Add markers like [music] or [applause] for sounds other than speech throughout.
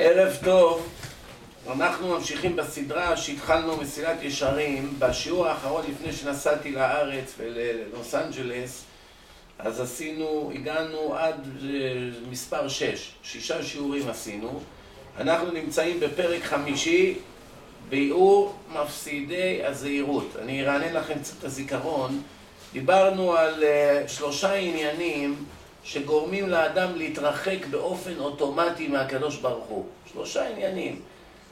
ערב טוב, אנחנו ממשיכים בסדרה שהתחלנו מסילת ישרים. בשיעור האחרון לפני שנסעתי לארץ וללוס אנג'לס אז עשינו, הגענו עד אה, מספר 6, שישה שיעורים עשינו. אנחנו נמצאים בפרק חמישי ביאור מפסידי הזהירות. אני ארענן לכם קצת את הזיכרון. דיברנו על uh, שלושה עניינים שגורמים לאדם להתרחק באופן אוטומטי מהקדוש ברוך הוא. שלושה עניינים.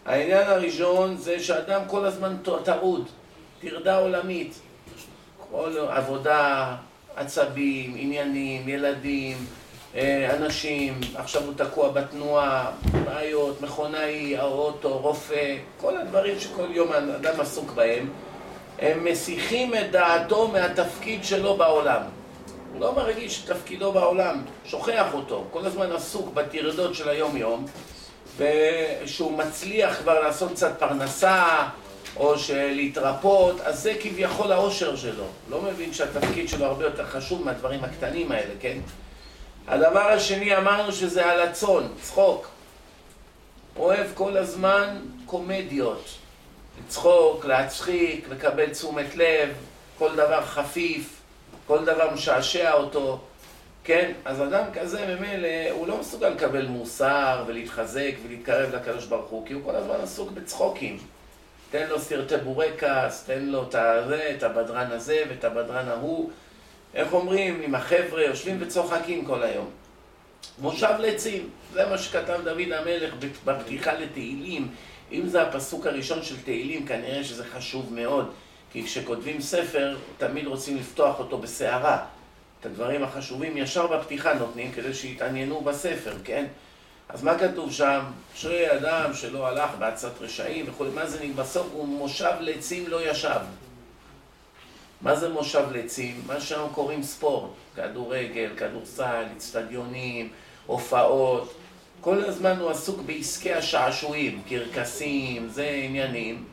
העניין הראשון זה שאדם כל הזמן טרוד, טרדה עולמית. כל עבודה, עצבים, עניינים, ילדים, אה, אנשים, עכשיו הוא תקוע בתנועה, בעיות, מכונאי, האוטו, רופא, כל הדברים שכל יום האדם עסוק בהם, הם מסיחים את דעתו מהתפקיד שלו בעולם. לא מרגיש תפקידו בעולם, שוכח אותו, כל הזמן עסוק בטרדות של היום-יום, ושהוא מצליח כבר לעשות קצת פרנסה, או להתרפות, אז זה כביכול האושר שלו. לא מבין שהתפקיד שלו הרבה יותר חשוב מהדברים הקטנים האלה, כן? הדבר השני, אמרנו שזה הלצון, צחוק. אוהב כל הזמן קומדיות. לצחוק, להצחיק, לקבל תשומת לב, כל דבר חפיף. כל דבר משעשע אותו, כן? אז אדם כזה ממילא, הוא לא מסוגל לקבל מוסר ולהתחזק ולהתקרב לקדוש ברוך הוא, כי הוא כל הזמן עסוק בצחוקים. תן לו סרטי בורקס, תן לו את הזה, את הבדרן הזה ואת הבדרן ההוא. איך אומרים, עם החבר'ה יושבים וצוחקים כל היום. מושב לצים, זה מה שכתב דוד המלך בפתיחה לתהילים. אם זה הפסוק הראשון של תהילים, כנראה שזה חשוב מאוד. כי כשכותבים ספר, תמיד רוצים לפתוח אותו בסערה. את הדברים החשובים ישר בפתיחה נותנים כדי שיתעניינו בספר, כן? אז מה כתוב שם? אשרי אדם שלא הלך בעצת רשעים וכו', מה זה בסוף הוא מושב לעצים לא ישב. מה זה מושב לעצים? מה שאנחנו קוראים ספורט, כדורגל, כדורסל, אצטדיונים, הופעות. כל הזמן הוא עסוק בעסקי השעשועים, קרקסים, זה עניינים.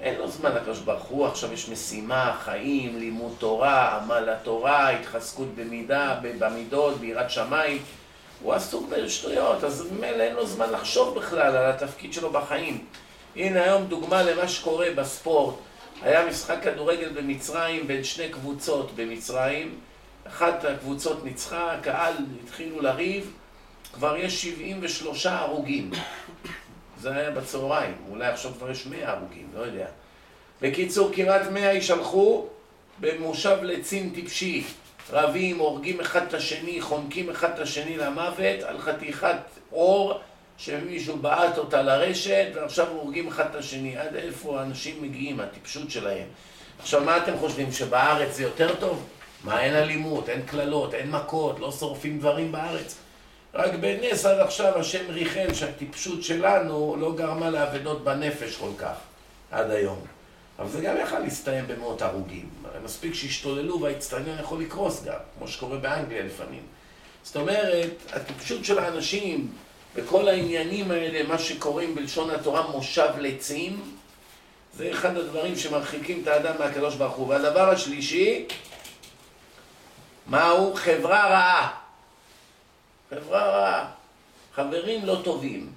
אין לו זמן לקדוש ברוך הוא, עכשיו יש משימה, חיים, לימוד תורה, עמל התורה, התחזקות במידה, במידות, ביראת שמיים. הוא עסוק בשטויות, אז ממילא אין לו זמן לחשוב בכלל על התפקיד שלו בחיים. הנה היום דוגמה למה שקורה בספורט. היה משחק כדורגל במצרים בין שני קבוצות במצרים. אחת הקבוצות ניצחה, הקהל התחילו לריב, כבר יש 73 הרוגים. זה היה בצהריים, אולי עכשיו כבר יש מאה הרוגים, לא יודע. בקיצור, כמעט מאה איש הלכו במושב לצים טיפשי. רבים, הורגים אחד את השני, חונקים אחד את השני למוות על חתיכת אור שמישהו בעט אותה לרשת ועכשיו הורגים אחד את השני. עד איפה האנשים מגיעים, הטיפשות שלהם. עכשיו, מה אתם חושבים, שבארץ זה יותר טוב? מה, אין אלימות, אין קללות, אין מכות, לא שורפים דברים בארץ? רק בנס עד עכשיו השם ריחם שהטיפשות שלנו לא גרמה לאבדות בנפש כל כך, עד היום. אבל זה גם יכל להסתיים במאות הרוגים. מספיק שהשתוללו והאצטדיון יכול לקרוס גם, כמו שקורה באנגליה לפעמים. זאת אומרת, הטיפשות של האנשים וכל העניינים האלה, מה שקוראים בלשון התורה מושב לצים, זה אחד הדברים שמרחיקים את האדם מהקדוש ברוך הוא. והדבר השלישי, מהו? חברה רעה. חברה רעה, חברים לא טובים,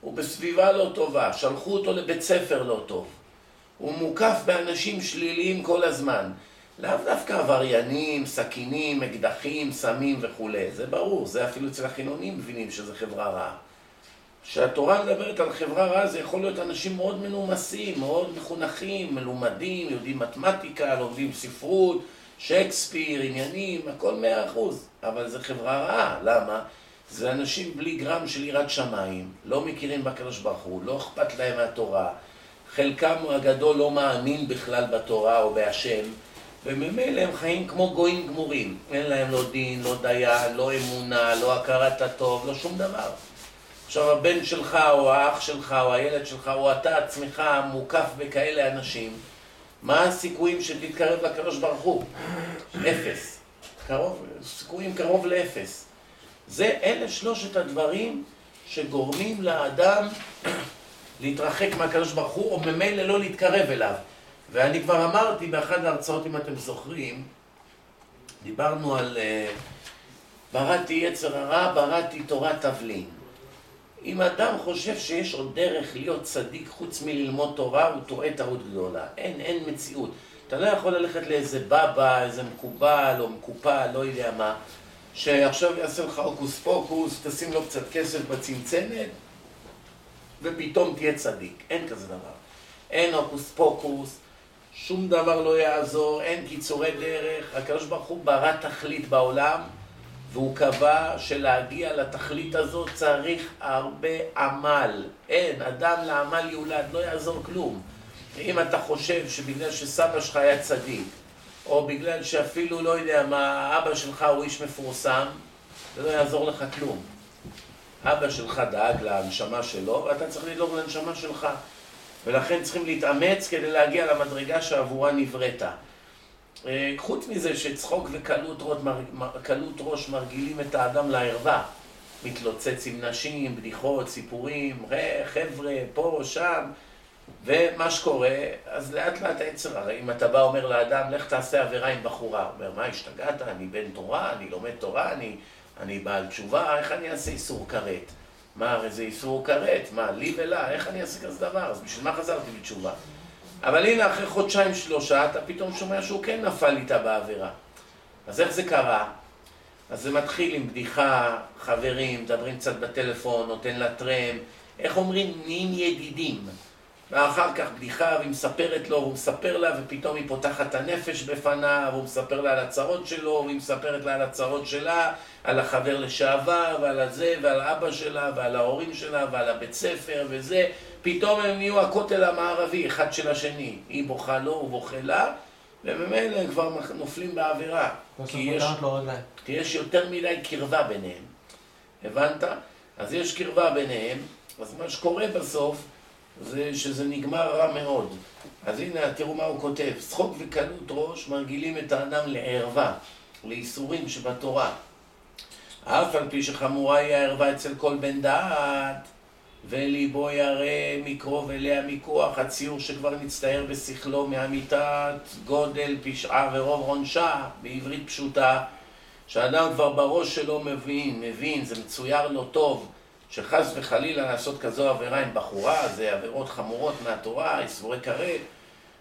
הוא בסביבה לא טובה, שלחו אותו לבית ספר לא טוב, הוא מוקף באנשים שליליים כל הזמן, לאו דווקא עבריינים, סכינים, אקדחים, סמים וכולי, זה ברור, זה אפילו אצל החילונים מבינים שזה חברה רעה. כשהתורה מדברת על חברה רעה זה יכול להיות אנשים מאוד מנומסים, מאוד מחונכים, מלומדים, יודעים מתמטיקה, לומדים ספרות, שייקספיר, עניינים, הכל מאה אחוז, אבל זה חברה רעה, למה? זה אנשים בלי גרם של יראת שמיים, לא מכירים בקדוש ברוך הוא, לא אכפת להם מהתורה, חלקם הגדול לא מאמין בכלל בתורה או בהשם, וממילא הם חיים כמו גויים גמורים, אין להם לא דין, לא דיין, לא אמונה, לא הכרת הטוב, לא שום דבר. עכשיו הבן שלך או האח שלך או הילד שלך או אתה עצמך מוקף בכאלה אנשים מה הסיכויים שתתקרב לקדוש ברוך הוא? אפס. קרוב, סיכויים קרוב לאפס. זה אלה שלושת הדברים שגורמים לאדם להתרחק מהקדוש ברוך הוא, או ממילא לא להתקרב אליו. ואני כבר אמרתי באחת ההרצאות, אם אתם זוכרים, דיברנו על uh, בראתי יצר הרע, בראתי תורת תבלין. אם אדם חושב שיש עוד דרך להיות צדיק חוץ מללמוד תורה, הוא טועה טעות גדולה. אין, אין מציאות. אתה לא יכול ללכת לאיזה בבא, איזה מקובל או מקופל, לא יודע מה, שעכשיו יעשה לך הוקוס פוקוס, תשים לו קצת כסף בצנצנת, ופתאום תהיה צדיק. אין כזה דבר. אין הוקוס פוקוס, שום דבר לא יעזור, אין קיצורי דרך. הוא ברא תכלית בעולם, והוא קבע שלהגיע לתכלית הזאת צריך הרבה עמל. אין, אדם לעמל יולד, לא יעזור כלום. אם אתה חושב שבגלל שסבא שלך היה צדיק, או בגלל שאפילו, לא יודע מה, אבא שלך הוא איש מפורסם, זה לא יעזור לך כלום. אבא שלך דאג להנשמה שלו, ואתה צריך לדאוג להנשמה שלך. ולכן צריכים להתאמץ כדי להגיע למדרגה שעבורה נבראת. אה, חוץ מזה שצחוק וקלות ראש מרגילים את האדם לערווה. מתלוצץ עם נשים, בדיחות, סיפורים, חבר'ה, פה, שם. ומה שקורה, אז לאט לאט עצר, הרי אם אתה בא אומר לאדם, לך תעשה עבירה עם בחורה, הוא אומר, מה, השתגעת? אני בן תורה, אני לומד תורה, אני, אני בעל תשובה, איך אני אעשה איסור כרת? מה, הרי זה איסור כרת, מה, לי ולה, איך אני אעשה כזה דבר? אז בשביל מה חזרתי בתשובה? אבל הנה, אחרי חודשיים שלושה, אתה פתאום שומע שהוא כן נפל איתה בעבירה. אז איך זה קרה? אז זה מתחיל עם בדיחה, חברים, מדברים קצת בטלפון, נותן לה טרם, איך אומרים, נהיים ידידים. ואחר כך בדיחה, והיא מספרת לו, והוא מספר לה, ופתאום היא פותחת את הנפש בפניו, והוא מספר לה על הצרות שלו, והיא מספרת לה על הצרות שלה, על החבר לשעבר, ועל הזה, ועל אבא שלה, ועל ההורים שלה, ועל הבית ספר, וזה. פתאום הם נהיו הכותל המערבי, אחד של השני. היא בוכה לו, הוא בוכה לה, וממילא הם כבר נופלים בעבירה. כי יש, כי יש יותר מדי קרבה ביניהם. הבנת? אז יש קרבה ביניהם, אז מה שקורה בסוף... זה שזה נגמר רע מאוד. אז הנה, תראו מה הוא כותב. צחוק וקלות ראש מרגילים את האדם לערווה, לאיסורים שבתורה. אף על פי שחמורה היא הערווה אצל כל בן דעת, וליבו ירא מקרוב אליה מכוח, הציור שכבר נצטער בשכלו מאמיתת גודל פשעה ורוב עונשה, בעברית פשוטה, שאדם כבר בראש שלו מבין, מבין, זה מצויר לו טוב. שחס וחלילה לעשות כזו עבירה עם בחורה, זה עבירות חמורות מהתורה, איסורי כרת,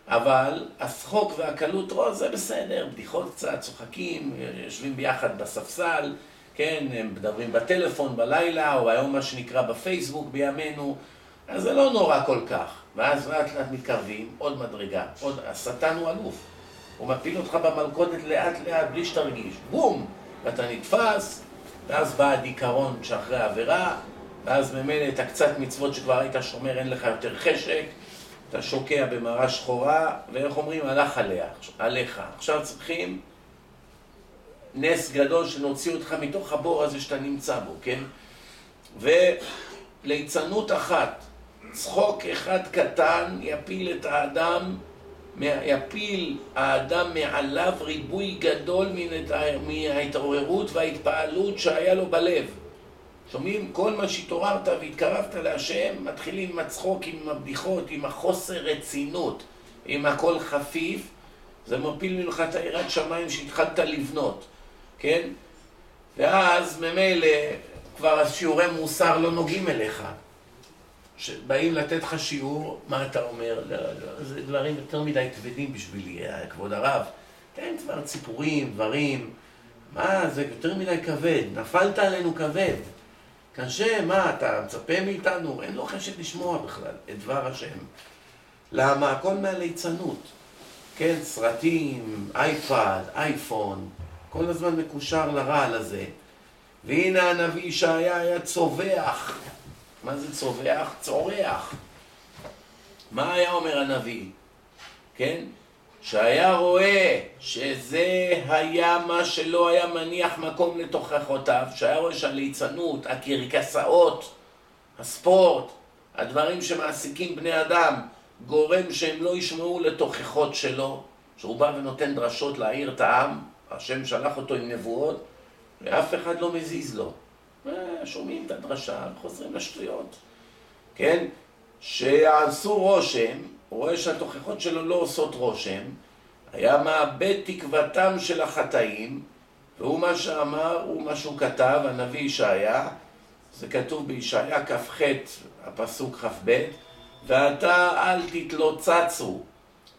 אבל השחוק והקלות ראש זה בסדר, בדיחות קצת, צוחקים, יושבים ביחד בספסל, כן, הם מדברים בטלפון בלילה, או היום מה שנקרא בפייסבוק בימינו, אז זה לא נורא כל כך. ואז לאט לאט מתקרבים, עוד מדרגה, עוד, השטן הוא אלוף. הוא מפיל אותך במלכודת לאט לאט בלי שתרגיש, בום! ואתה נתפס, ואז בא הדיכאון שאחרי העבירה, ואז ממילא את הקצת מצוות שכבר היית שומר, אין לך יותר חשק, אתה שוקע במראה שחורה, ואיך אומרים? הלך עליה, עליך. עכשיו צריכים נס גדול שנוציא אותך מתוך הבור הזה שאתה נמצא בו, כן? וליצנות אחת, צחוק אחד קטן יפיל את האדם, יפיל האדם מעליו ריבוי גדול מההתעוררות וההתפעלות שהיה לו בלב. שומעים? כל מה שהתעוררת והתקרבת להשם, מתחילים עם הצחוק, עם הבדיחות, עם החוסר רצינות, עם הכל חפיף, זה מפיל ממך את היראת שמיים שהתחלת לבנות, כן? ואז ממילא כבר השיעורי מוסר לא נוגעים אליך. כשבאים לתת לך שיעור, מה אתה אומר? לא, לא, זה דברים יותר מדי כבדים בשבילי, כבוד הרב. תן כבר ציפורים, דברים. מה, זה יותר מדי כבד. נפלת עלינו כבד. קשה, מה, אתה מצפה מאיתנו? אין לו חשק לשמוע בכלל את דבר השם. למה? הכל מהליצנות. כן, סרטים, אייפד, אייפון, כל הזמן מקושר לרעל הזה. והנה הנביא ישעיה היה צווח. מה זה צווח? צורח. מה היה אומר הנביא? כן? שהיה רואה שזה היה מה שלא היה מניח מקום לתוכחותיו, שהיה רואה שהליצנות, הקרקסאות, הספורט, הדברים שמעסיקים בני אדם, גורם שהם לא ישמעו לתוכחות שלו, שהוא בא ונותן דרשות להעיר את העם, השם שלח אותו עם נבואות, ואף אחד לא מזיז לו. אה, שומעים את הדרשה, חוזרים לשטויות. כן? שיעשו רושם רואה שהתוכחות שלו לא עושות רושם, היה מאבד תקוותם של החטאים, והוא מה שאמר, הוא מה שהוא כתב, הנביא ישעיה, זה כתוב בישעיה כ"ח, הפסוק כ"ב, ועתה אל תתלוצצו,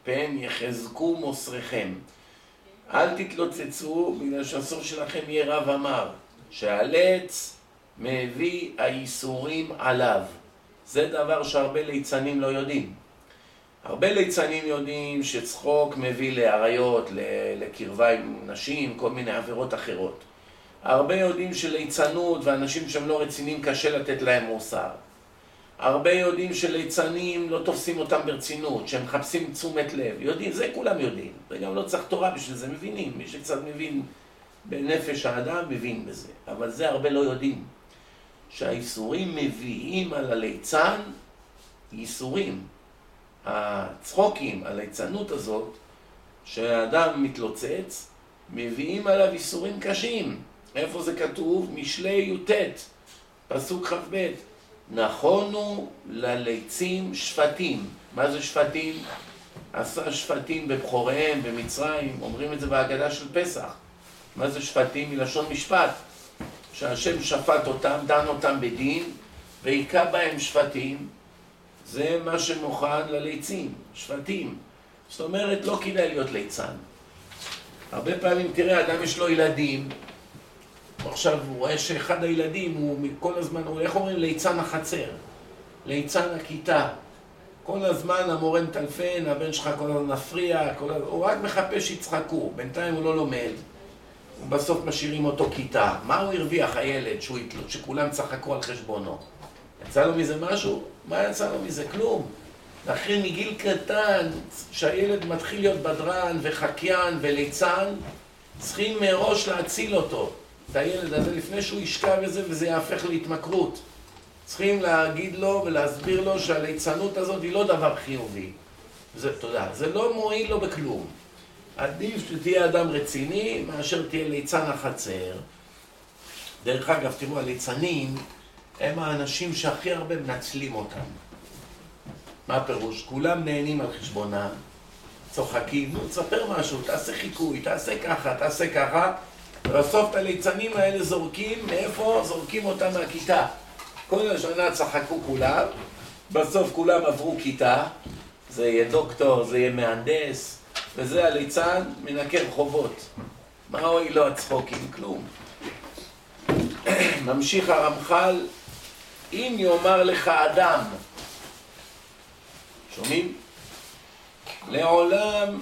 פן יחזקו מוסריכם. אל תתלוצצו, בגלל שהסוף שלכם יהיה רב אמר, שהלץ מביא הייסורים עליו. זה דבר שהרבה ליצנים לא יודעים. הרבה ליצנים יודעים שצחוק מביא לאריות, לקרבה עם נשים, כל מיני עבירות אחרות. הרבה יודעים שליצנות ואנשים שהם לא רציניים קשה לתת להם מוסר. הרבה יודעים שליצנים לא תופסים אותם ברצינות, שהם מחפשים תשומת לב. יודעים, זה כולם יודעים. וגם לא צריך תורה בשביל זה, מבינים. מי שקצת מבין בנפש האדם, מבין בזה. אבל זה הרבה לא יודעים. שהאיסורים מביאים על הליצן ייסורים. הצחוקים, הליצנות הזאת, שהאדם מתלוצץ, מביאים עליו איסורים קשים. איפה זה כתוב? משלי י"ט, פסוק כ"ב. נכונו לליצים שפטים. מה זה שפטים? עשה שפטים בבחוריהם במצרים, אומרים את זה בהגדה של פסח. מה זה שפטים? מלשון משפט. שהשם שפט אותם, דן אותם בדין, והיכה בהם שפטים, זה מה שמוכן לליצים, שפטים. זאת אומרת, לא כדאי להיות ליצן. הרבה פעמים, תראה, אדם יש לו ילדים, עכשיו הוא רואה שאחד הילדים הוא כל הזמן, הוא איך אומרים? ליצן החצר, ליצן הכיתה. כל הזמן המורה מטלפן, הבן שלך כל הזמן מפריע, כל... הוא רק מחפש שיצחקו, בינתיים הוא לא לומד. ובסוף משאירים אותו כיתה. מה הוא הרוויח, הילד, שהוא שכולם צחקו על חשבונו? יצא לו מזה משהו? מה יצא לו מזה? כלום. לכן מגיל קטן, כשהילד מתחיל להיות בדרן וחקיין וליצן, צריכים מראש להציל אותו. את הילד הזה לפני שהוא ישקע בזה וזה יהפך להתמכרות. צריכים להגיד לו ולהסביר לו שהליצנות הזאת היא לא דבר חיובי. זה, תודה. זה לא מועיל לו בכלום. עדיף שתהיה אדם רציני מאשר תהיה ליצן החצר. דרך אגב, תראו, הליצנים הם האנשים שהכי הרבה מנצלים אותם. מה הפירוש? כולם נהנים על חשבונם, צוחקים, נו, תספר משהו, תעשה חיקוי, תעשה ככה, תעשה ככה, ובסוף את הליצנים האלה זורקים, מאיפה? זורקים אותם מהכיתה. כל השנה צחקו כולם, בסוף כולם עברו כיתה, זה יהיה דוקטור, זה יהיה מהנדס, וזה הליצן מנקר חובות. מה הועיל לו הצחוקים? כלום. [clears throat] ממשיך הרמח"ל, אם יאמר לך אדם, שומעים? לעולם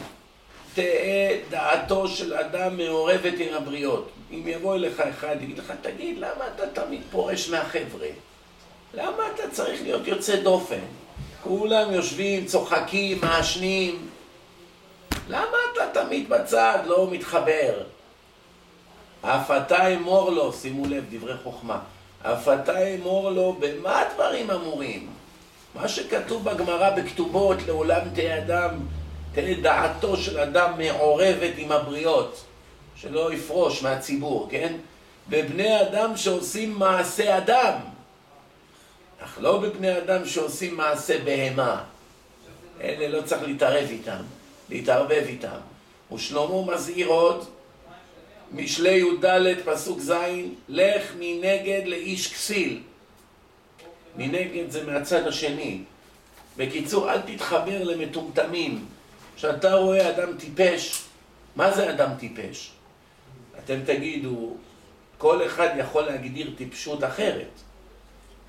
תהא דעתו של אדם מעורבת עם הבריות. אם יבוא אליך אחד, יגיד לך, תגיד, למה אתה תמיד פורש מהחבר'ה? למה אתה צריך להיות יוצא דופן? כולם יושבים, צוחקים, מעשנים. למה אתה תמיד בצד, לא מתחבר? אף אתה אמור לו, שימו לב, דברי חוכמה, אף אתה אמור לו, במה הדברים אמורים? מה שכתוב בגמרא בכתובות, לעולם תהיה אדם תהיה דעתו של אדם מעורבת עם הבריות, שלא יפרוש מהציבור, כן? בבני אדם שעושים מעשה אדם, אך לא בבני אדם שעושים מעשה בהמה. אלה לא צריך להתערב איתם, להתערבב איתם. ושלמה מזהיר עוד, משלי י"ד פסוק ז', לך מנגד לאיש כסיל. מנגד זה מהצד השני. בקיצור, אל תתחבר למטומטמים. כשאתה רואה אדם טיפש, מה זה אדם טיפש? אתם תגידו, כל אחד יכול להגדיר טיפשות אחרת.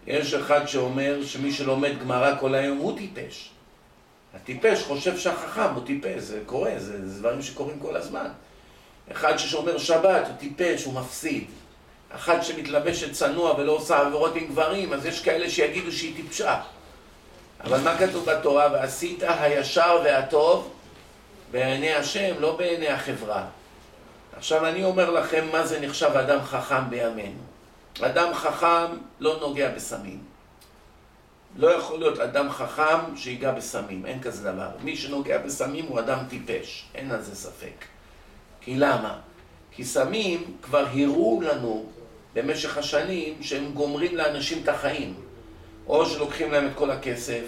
יש אחד שאומר שמי שלומד גמרא כל היום הוא טיפש. הטיפש חושב שהחכם הוא טיפש, זה קורה, זה, זה דברים שקורים כל הזמן. אחד ששומר שבת הוא טיפש, הוא מפסיד. אחד שמתלבשת צנוע ולא עושה עבירות עם גברים, אז יש כאלה שיגידו שהיא טיפשה. אבל מה כתוב בתורה? ועשית הישר והטוב בעיני השם, לא בעיני החברה. עכשיו אני אומר לכם מה זה נחשב אדם חכם בימינו. אדם חכם לא נוגע בסמים. לא יכול להיות אדם חכם שיגע בסמים, אין כזה דבר. מי שנוגע בסמים הוא אדם טיפש, אין על זה ספק. כי למה? כי סמים כבר הראו לנו במשך השנים שהם גומרים לאנשים את החיים. או שלוקחים להם את כל הכסף,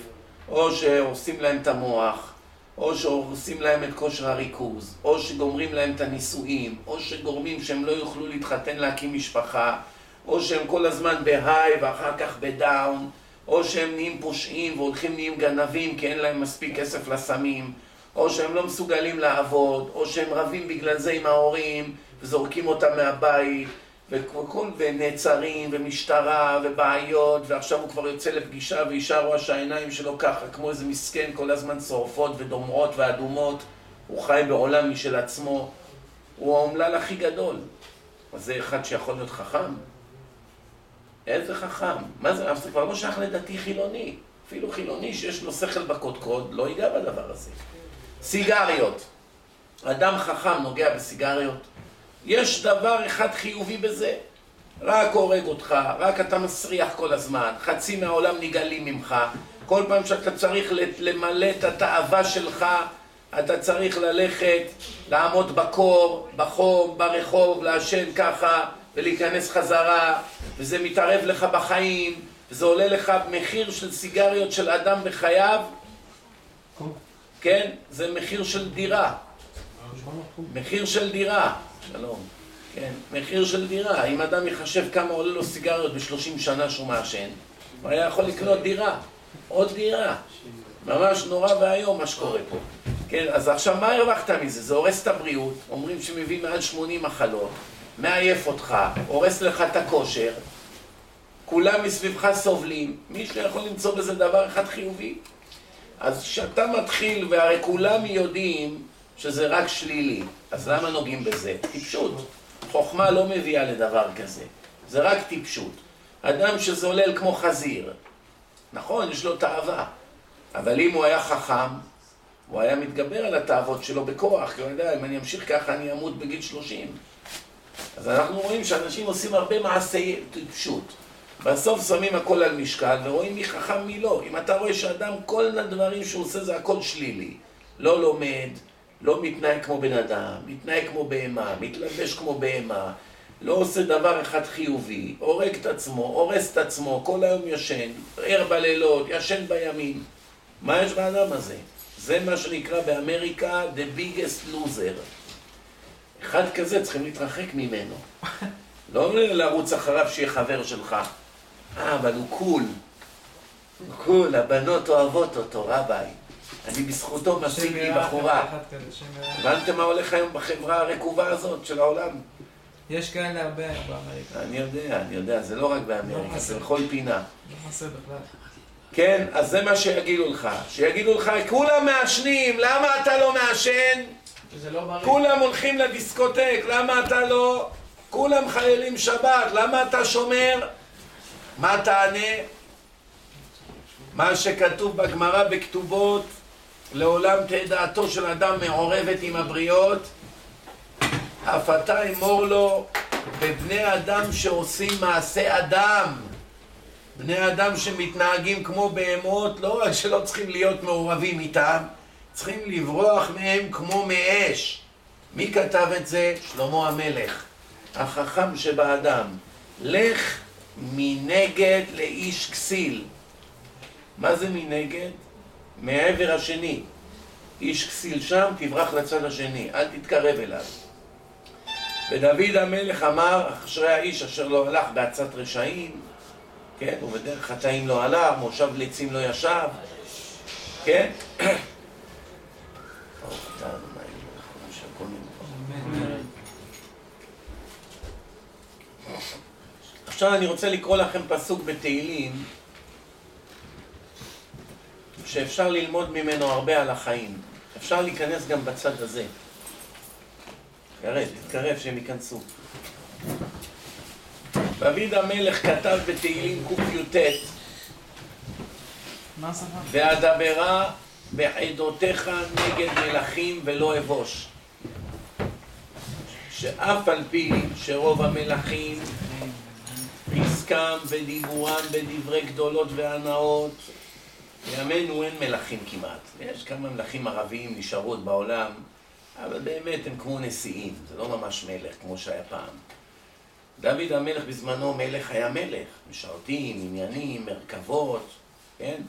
או שעושים להם את המוח, או שהורסים להם את כושר הריכוז, או שגומרים להם את הנישואים, או שגורמים שהם לא יוכלו להתחתן להקים משפחה, או שהם כל הזמן בהיי ואחר כך בדאון, או שהם נהיים פושעים והולכים נהיים גנבים כי אין להם מספיק כסף לסמים, או שהם לא מסוגלים לעבוד, או שהם רבים בגלל זה עם ההורים וזורקים אותם מהבית, וכל, ונעצרים, ומשטרה, ובעיות, ועכשיו הוא כבר יוצא לפגישה ואישה רואה שהעיניים שלו ככה, כמו איזה מסכן, כל הזמן שורפות ודומעות ואדומות. הוא חי בעולם משל עצמו. הוא האומלל הכי גדול. אז זה אחד שיכול להיות חכם? איזה חכם? מה זה? זה כבר לא שייך לדתי חילוני. אפילו חילוני שיש לו שכל בקודקוד, לא ייגע בדבר הזה. סיגריות. אדם חכם נוגע בסיגריות. יש דבר אחד חיובי בזה, רק הורג אותך, רק אתה מסריח כל הזמן, חצי מהעולם נגאלים ממך, כל פעם שאתה צריך למלא את התאווה שלך, אתה צריך ללכת, לעמוד בקור, בחום, ברחוב, לעשן ככה ולהיכנס חזרה, וזה מתערב לך בחיים, וזה עולה לך מחיר של סיגריות של אדם בחייו, כן? זה מחיר של דירה. מחיר של דירה. שלום. כן, מחיר של דירה. אם אדם יחשב כמה עולה לו סיגריות בשלושים שנה שהוא מעשן, הוא היה יכול לקנות דירה. עוד דירה. ממש נורא ואיום מה שקורה פה. כן, אז עכשיו מה הרווחת מזה? זה הורס את הבריאות, אומרים שמביא מעל 80 מחלות, מעייף אותך, הורס לך את הכושר, כולם מסביבך סובלים, מישהו יכול למצוא בזה דבר אחד חיובי? אז כשאתה מתחיל, והרי כולם יודעים שזה רק שלילי, אז למה נוגעים בזה? טיפשות. חוכמה לא מביאה לדבר כזה, זה רק טיפשות. אדם שזולל כמו חזיר, נכון, יש לו תאווה, אבל אם הוא היה חכם, הוא היה מתגבר על התאוות שלו בכוח, כי הוא יודע, אם אני אמשיך ככה אני אמות בגיל 30. אז אנחנו רואים שאנשים עושים הרבה מעשי טיפשות. בסוף שמים הכל על משקל ורואים מי חכם מי לא. אם אתה רואה שאדם, כל הדברים שהוא עושה זה הכל שלילי. לא לומד, לא מתנהג כמו בן אדם, מתנהג כמו בהמה, מתלבש כמו בהמה, לא עושה דבר אחד חיובי, הורג את עצמו, הורס את עצמו, כל היום ישן, ער בלילות, ישן בימים. מה יש באדם הזה? זה מה שנקרא באמריקה the biggest loser. אחד כזה צריכים להתרחק ממנו. [laughs] לא לרוץ אחריו שיהיה חבר שלך. אה, אבל הוא cool. הוא cool, הבנות אוהבות אותו, רביי. אני בזכותו משיג לי בחורה. הבנתם מה הולך היום בחברה הרקובה הזאת של העולם? יש כאלה הרבה באמריקה. אני יודע, אני יודע, זה לא רק באמריקה, לא זה בכל פינה. לא חסר בכלל. כן, אז זה מה שיגידו לך. שיגידו לך, כולם מעשנים, למה אתה לא מעשן? לא כולם הולכים לדיסקוטק, למה אתה לא? כולם חיילים שבת, למה אתה שומר? מה תענה? מה שכתוב בגמרא בכתובות לעולם תהא דעתו של אדם מעורבת עם הבריות, אף אתה אמור לו בבני אדם שעושים מעשה אדם. בני אדם שמתנהגים כמו בהמות, לא רק שלא צריכים להיות מעורבים איתם, צריכים לברוח מהם כמו מאש. מי כתב את זה? שלמה המלך, החכם שבאדם. לך מנגד לאיש כסיל. מה זה מנגד? מהעבר השני. איש כסיל שם, תברח לצד השני, אל תתקרב אליו. ודוד המלך אמר, אשרי האיש אשר לא הלך בעצת רשעים, כן, ובדרך חטאים לא עלה, מושב לצים לא ישב, כן? [coughs] עכשיו אני רוצה לקרוא לכם פסוק בתהילים שאפשר ללמוד ממנו הרבה על החיים. אפשר להיכנס גם בצד הזה. ירד, תתקרב שהם ייכנסו. דוד המלך כתב בתהילים קי"ט ואדברה בעדותיך נגד מלכים ולא אבוש שאף על פי שרוב המלכים עסקם ודיבורם בדברי גדולות והנאות בימינו אין מלכים כמעט. יש כמה מלכים ערביים נשארו עוד בעולם, אבל באמת הם כמו נשיאים, זה לא ממש מלך כמו שהיה פעם. דוד המלך בזמנו מלך היה מלך, משרתים, עניינים, מרכבות, כן?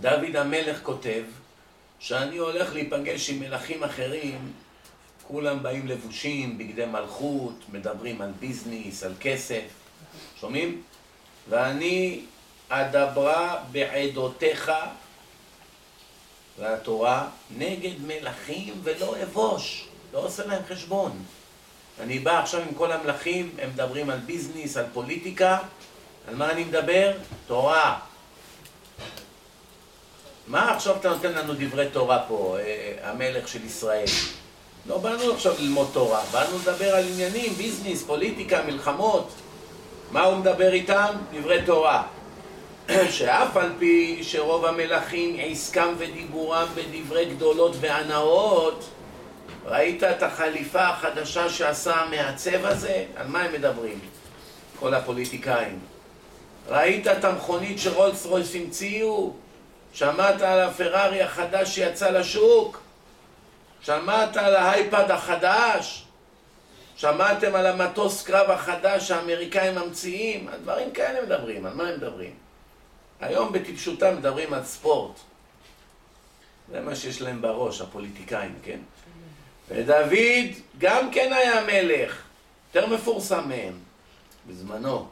דוד המלך כותב שאני הולך להיפגש עם מלכים אחרים, כולם באים לבושים, בגדי מלכות, מדברים על ביזנס, על כסף, שומעים? ואני אדברה בעדותיך והתורה נגד מלכים ולא אבוש, לא עושה להם חשבון. אני בא עכשיו עם כל המלכים, הם מדברים על ביזנס, על פוליטיקה, על מה אני מדבר? תורה. מה עכשיו אתה נותן לנו דברי תורה פה, אה, המלך של ישראל? לא באנו עכשיו ללמוד תורה, באנו לדבר על עניינים, ביזנס, פוליטיקה, מלחמות. מה הוא מדבר איתם? דברי תורה. [clears throat] שאף על פי שרוב המלכים עסקם ודיבורם בדברי גדולות והנאות, ראית את החליפה החדשה שעשה המעצב הזה? על מה הם מדברים? כל הפוליטיקאים. ראית את המכונית שרולס רויס המציאו? שמעת על הפרארי החדש שיצא לשוק? שמעת על האייפד החדש? שמעתם על המטוס קרב החדש שהאמריקאים ממציאים? על דברים כאלה מדברים, על מה הם מדברים? היום בטיפשותם מדברים על ספורט. זה מה שיש להם בראש, הפוליטיקאים, כן? ודוד גם כן היה מלך, יותר מפורסם מהם, בזמנו.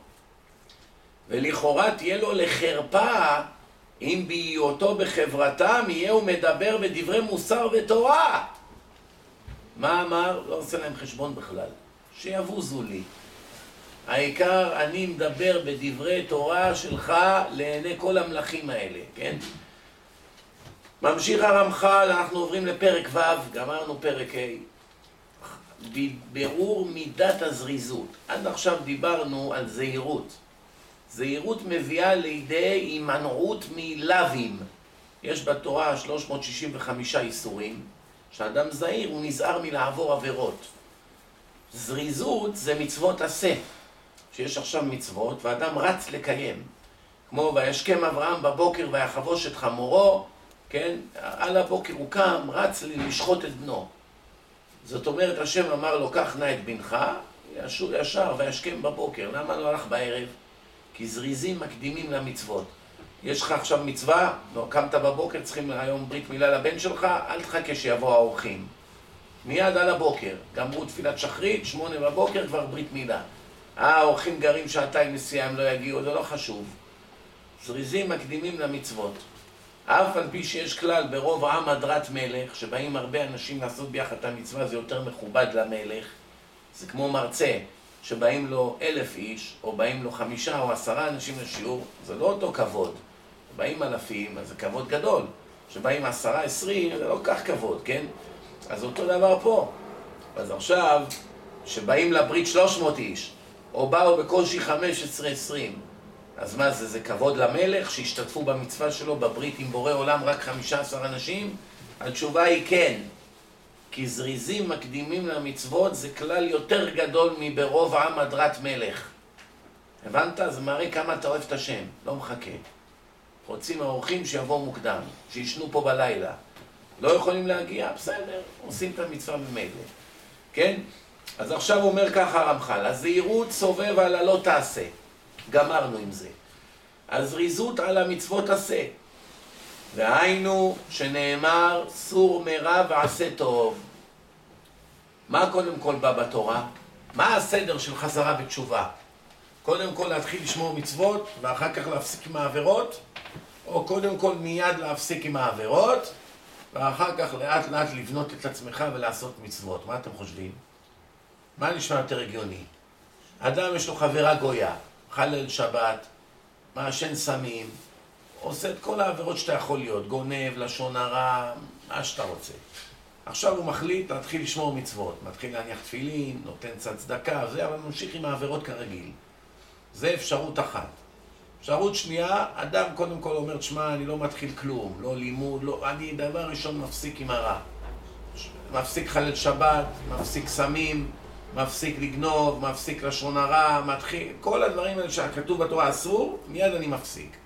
ולכאורה תהיה לו לחרפה אם בהיותו בחברתם יהיה הוא מדבר בדברי מוסר ותורה. מה אמר? לא עושה להם חשבון בכלל. שיבוזו לי. העיקר אני מדבר בדברי תורה שלך לעיני כל המלכים האלה, כן? ממשיך הרמח"ל, אנחנו עוברים לפרק ו', גמרנו פרק ה'. בירור מידת הזריזות. עד עכשיו דיברנו על זהירות. זהירות מביאה לידי הימנעות מלאווים. יש בתורה 365 איסורים, שאדם זהיר הוא נזהר מלעבור עבירות. זריזות זה מצוות עשה. שיש עכשיו מצוות ואדם רץ לקיים. כמו וישכם אברהם בבוקר ויחבוש את חמורו, כן? על הבוקר הוא קם, רץ לשחוט את בנו. זאת אומרת, השם אמר לו, קח נא את בנך, ישר וישכם בבוקר. למה לא הלך בערב? כי זריזים מקדימים למצוות. יש לך עכשיו מצווה, לא, קמת בבוקר, צריכים היום ברית מילה לבן שלך, אל תחכה שיבואו האורחים. מיד על הבוקר, גמרו תפילת שחרית, שמונה בבוקר, כבר ברית מילה. אה, האורחים גרים שעתיים נסיעה, הם לא יגיעו, זה לא חשוב. זריזים מקדימים למצוות. אף על פי שיש כלל ברוב עם הדרת מלך, שבאים הרבה אנשים לעשות ביחד את המצווה, זה יותר מכובד למלך. זה כמו מרצה, שבאים לו אלף איש, או באים לו חמישה או עשרה אנשים לשיעור, זה לא אותו כבוד. באים אלפים, אז זה כבוד גדול. שבאים עשרה, עשרים, זה לא כך כבוד, כן? אז אותו דבר פה. אז עכשיו, שבאים לברית שלוש מאות איש, או באו בקושי 15-20. אז מה זה, זה כבוד למלך שהשתתפו במצווה שלו בברית עם בורא עולם רק 15 אנשים? התשובה היא כן. כי זריזים מקדימים למצוות זה כלל יותר גדול מברוב עם הדרת מלך. הבנת? זה מראה כמה אתה אוהב את השם, לא מחכה. רוצים האורחים שיבואו מוקדם, שישנו פה בלילה. לא יכולים להגיע? בסדר, עושים את המצווה ממילא. כן? אז עכשיו אומר ככה הרמח"ל, הזהירות סובב על הלא תעשה. גמרנו עם זה. הזריזות על המצוות עשה. והיינו שנאמר סור מרע ועשה טוב. מה קודם כל בא בתורה? מה הסדר של חזרה בתשובה? קודם כל להתחיל לשמור מצוות ואחר כך להפסיק עם העבירות? או קודם כל מיד להפסיק עם העבירות ואחר כך לאט לאט לבנות את עצמך ולעשות מצוות? מה אתם חושבים? מה נשמע יותר הגיוני? אדם יש לו חברה גויה, חלל שבת, מעשן סמים, עושה את כל העבירות שאתה יכול להיות, גונב, לשון הרע, מה שאתה רוצה. עכשיו הוא מחליט להתחיל לשמור מצוות, מתחיל להניח תפילין, נותן קצת צדקה, זה, אבל ממשיך עם העבירות כרגיל. זה אפשרות אחת. אפשרות שנייה, אדם קודם כל אומר, שמע, אני לא מתחיל כלום, לא לימוד, לא, אני דבר ראשון מפסיק עם הרע. מפסיק חלל שבת, מפסיק סמים, מפסיק לגנוב, מפסיק לשון הרע, מתחיל, כל הדברים האלה שכתוב בתורה אסור, מיד אני מפסיק.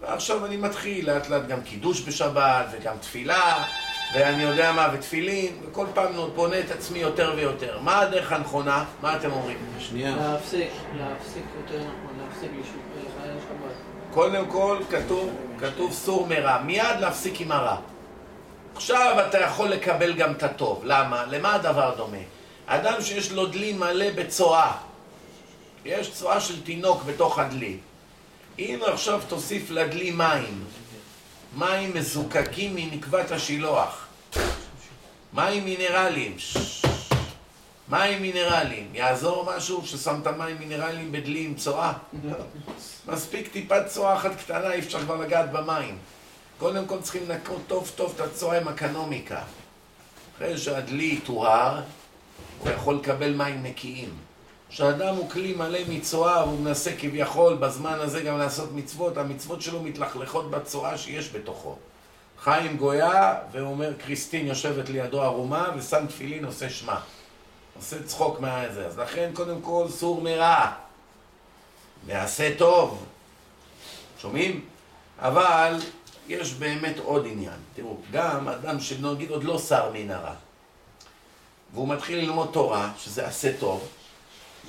ועכשיו אני מתחיל לאט לאט גם קידוש בשבת, וגם תפילה, ואני יודע מה, ותפילין, וכל פעם בונה את עצמי יותר ויותר. מה הדרך הנכונה? מה אתם אומרים? שנייה. להפסיק, להפסיק יותר נכון, להפסיק לחלל שבת. קודם כל כתוב, כתוב סור מרע, מיד להפסיק עם הרע. עכשיו אתה יכול לקבל גם את הטוב. למה? למה הדבר דומה? אדם שיש לו דלי מלא בצואה, יש צואה של תינוק בתוך הדלי. אם עכשיו תוסיף לדלי מים, מים מזוקקים מנקבת השילוח, מים מינרליים, מים מינרליים, יעזור משהו ששמת מים מינרליים בדלי עם צואה? מספיק טיפת צואה אחת קטנה, אי אפשר כבר לגעת במים. קודם כל צריכים לנקות טוב טוב את הצואה עם אקנומיקה. אחרי שהדלי טוהר, הוא יכול לקבל מים נקיים. כשאדם הוא כלי מלא מצואה והוא מנסה כביכול בזמן הזה גם לעשות מצוות, המצוות שלו מתלכלכות בצואה שיש בתוכו. חיים גויה, והוא אומר, קריסטין יושבת לידו ערומה, ושם תפילין עושה שמה. עושה צחוק מהזה. אז לכן, קודם כל, סור מרע. ועשה טוב. שומעים? אבל יש באמת עוד עניין. תראו, גם אדם שנגיד עוד לא שר מן הרע, והוא מתחיל ללמוד תורה, שזה עשה טוב,